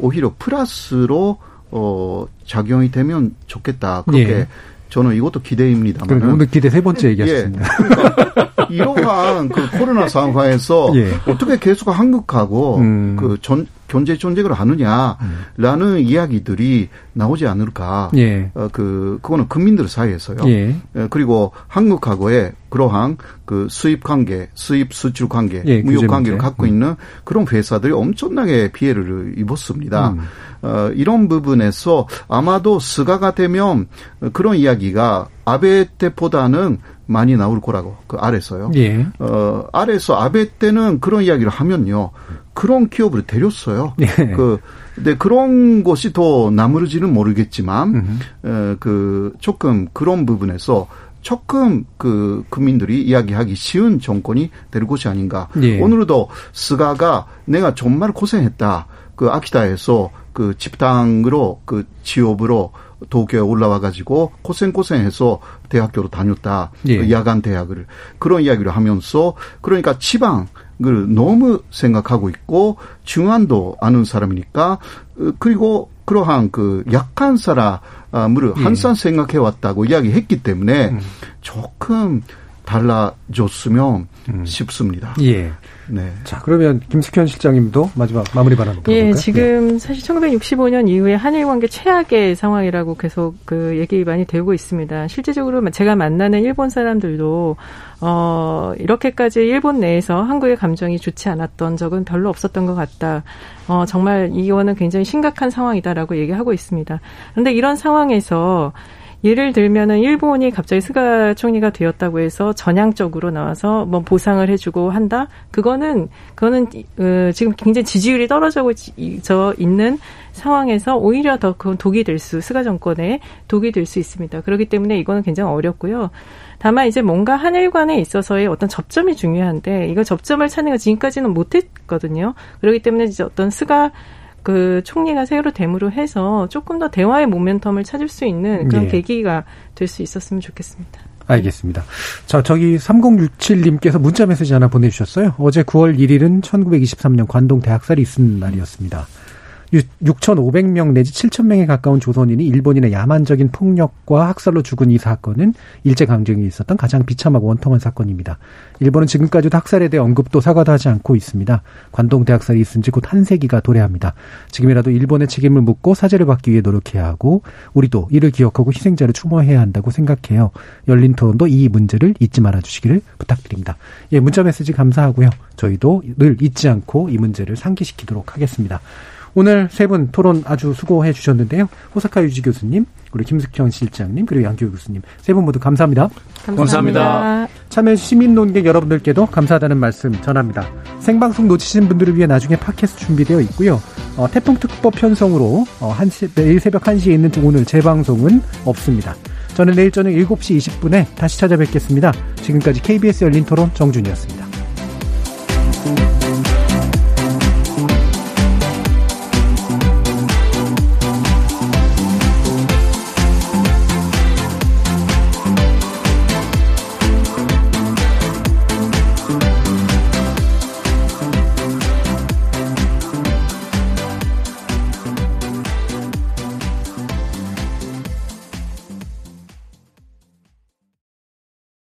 오히려 플러스로 어 작용이 되면 좋겠다. 그렇게 예. 저는 이것도 기대입니다만. 오늘 기대 세 번째 얘기하셨습니다. 예. 그러니까 이러한 그 코로나 상황에서 [LAUGHS] 예. 어떻게 계속 한국하고 음. 그전 경제 전쟁을 하느냐라는 음. 이야기들이 나오지 않을까. 예. 어, 그 그거는 국민들 사이에서요. 예. 예. 그리고 한국하고의 그러한 그 수입 관계, 수입 수출 관계, 예, 무역 관계를 갖고 음. 있는 그런 회사들이 엄청나게 피해를 입었습니다. 음. 어, 이런 부분에서 아마도 스가가 되면 그런 이야기가 아베 때보다는 많이 나올 거라고 그 아래서요. 예. 어 아래서 아베 때는 그런 이야기를 하면요. 그런 기업을 데렸어요. 예. 그 근데 그런 것이 더 나무르지는 모르겠지만 에, 그 조금 그런 부분에서 조금 그 국민들이 이야기하기 쉬운 정권이 될 것이 아닌가. 예. 오늘도 스가가 내가 정말 고생했다. 그 아키다에서 그 집당으로 그 지업으로 도쿄에 올라와 가지고 고생고생해서 대학교로 다녔다. 예. 그 야간 대학을 그런 이야기를 하면서 그러니까 지방 을 너무 생각하고 있고 중안도 아는 사람이니까 어, 그리고 그러한 그 약한 사람을 예. 항상 생각해 왔다고 이야기했기 때문에 음. 조금 달라졌으면 음. 싶습니다. 예. 네. 자, 그러면 김숙현 실장님도 마지막 마무리 발언 예, 지금 네. 사실 1965년 이후에 한일 관계 최악의 상황이라고 계속 그 얘기 많이 되고 있습니다. 실제적으로 제가 만나는 일본 사람들도 어, 이렇게까지 일본 내에서 한국의 감정이 좋지 않았던 적은 별로 없었던 것 같다. 어, 정말 이거는 굉장히 심각한 상황이다라고 얘기하고 있습니다. 그런데 이런 상황에서 예를 들면은 일본이 갑자기 스가 총리가 되었다고 해서 전향적으로 나와서 뭐 보상을 해주고 한다. 그거는 그거는 어, 지금 굉장히 지지율이 떨어져 있는 상황에서 오히려 더 그건 독이 될 수, 스가 정권에 독이 될 수 있습니다. 그렇기 때문에 이거는 굉장히 어렵고요. 다만 이제 뭔가 한일 관에 있어서의 어떤 접점이 중요한데 이거 접점을 찾는 거 지금까지는 못했거든요. 그렇기 때문에 이제 어떤 스가 그 총리가 새로 됨으로 해서 조금 더 대화의 모멘텀을 찾을 수 있는 그런 예. 계기가 될 수 있었으면 좋겠습니다. 알겠습니다. 자, 저기 3067님께서 문자 메시지 하나 보내주셨어요. 어제 9월 1일은 1923년 관동 대학살이 있은 날이었습니다. 6,500명 내지 7,000명에 가까운 조선인이 일본인의 야만적인 폭력과 학살로 죽은 이 사건은 일제강점기 있었던 가장 비참하고 원통한 사건입니다. 일본은 지금까지도 학살에 대해 언급도 사과도 하지 않고 있습니다. 관동 대학살이 있은 지 곧 한 세기가 도래합니다. 지금이라도 일본의 책임을 묻고 사죄를 받기 위해 노력해야 하고 우리도 이를 기억하고 희생자를 추모해야 한다고 생각해요. 열린 토론도 이 문제를 잊지 말아 주시기를 부탁드립니다. 예, 문자 메시지 감사하고요. 저희도 늘 잊지 않고 이 문제를 상기시키도록 하겠습니다. 오늘 세 분 토론 아주 수고해 주셨는데요. 호사카 유지 교수님, 우리 김숙현 실장님, 그리고 양규 교수님 세 분 모두 감사합니다. 감사합니다. 감사합니다. 참여 시민 논객 여러분들께도 감사하다는 말씀 전합니다. 생방송 놓치신 분들을 위해 나중에 팟캐스트 준비되어 있고요. 어, 태풍 특보 편성으로 어, 한 시, 내일 새벽 1시에 있는 오늘 재방송은 없습니다. 저는 내일 저녁 7시 20분에 다시 찾아뵙겠습니다. 지금까지 KBS 열린 토론 정준이었습니다.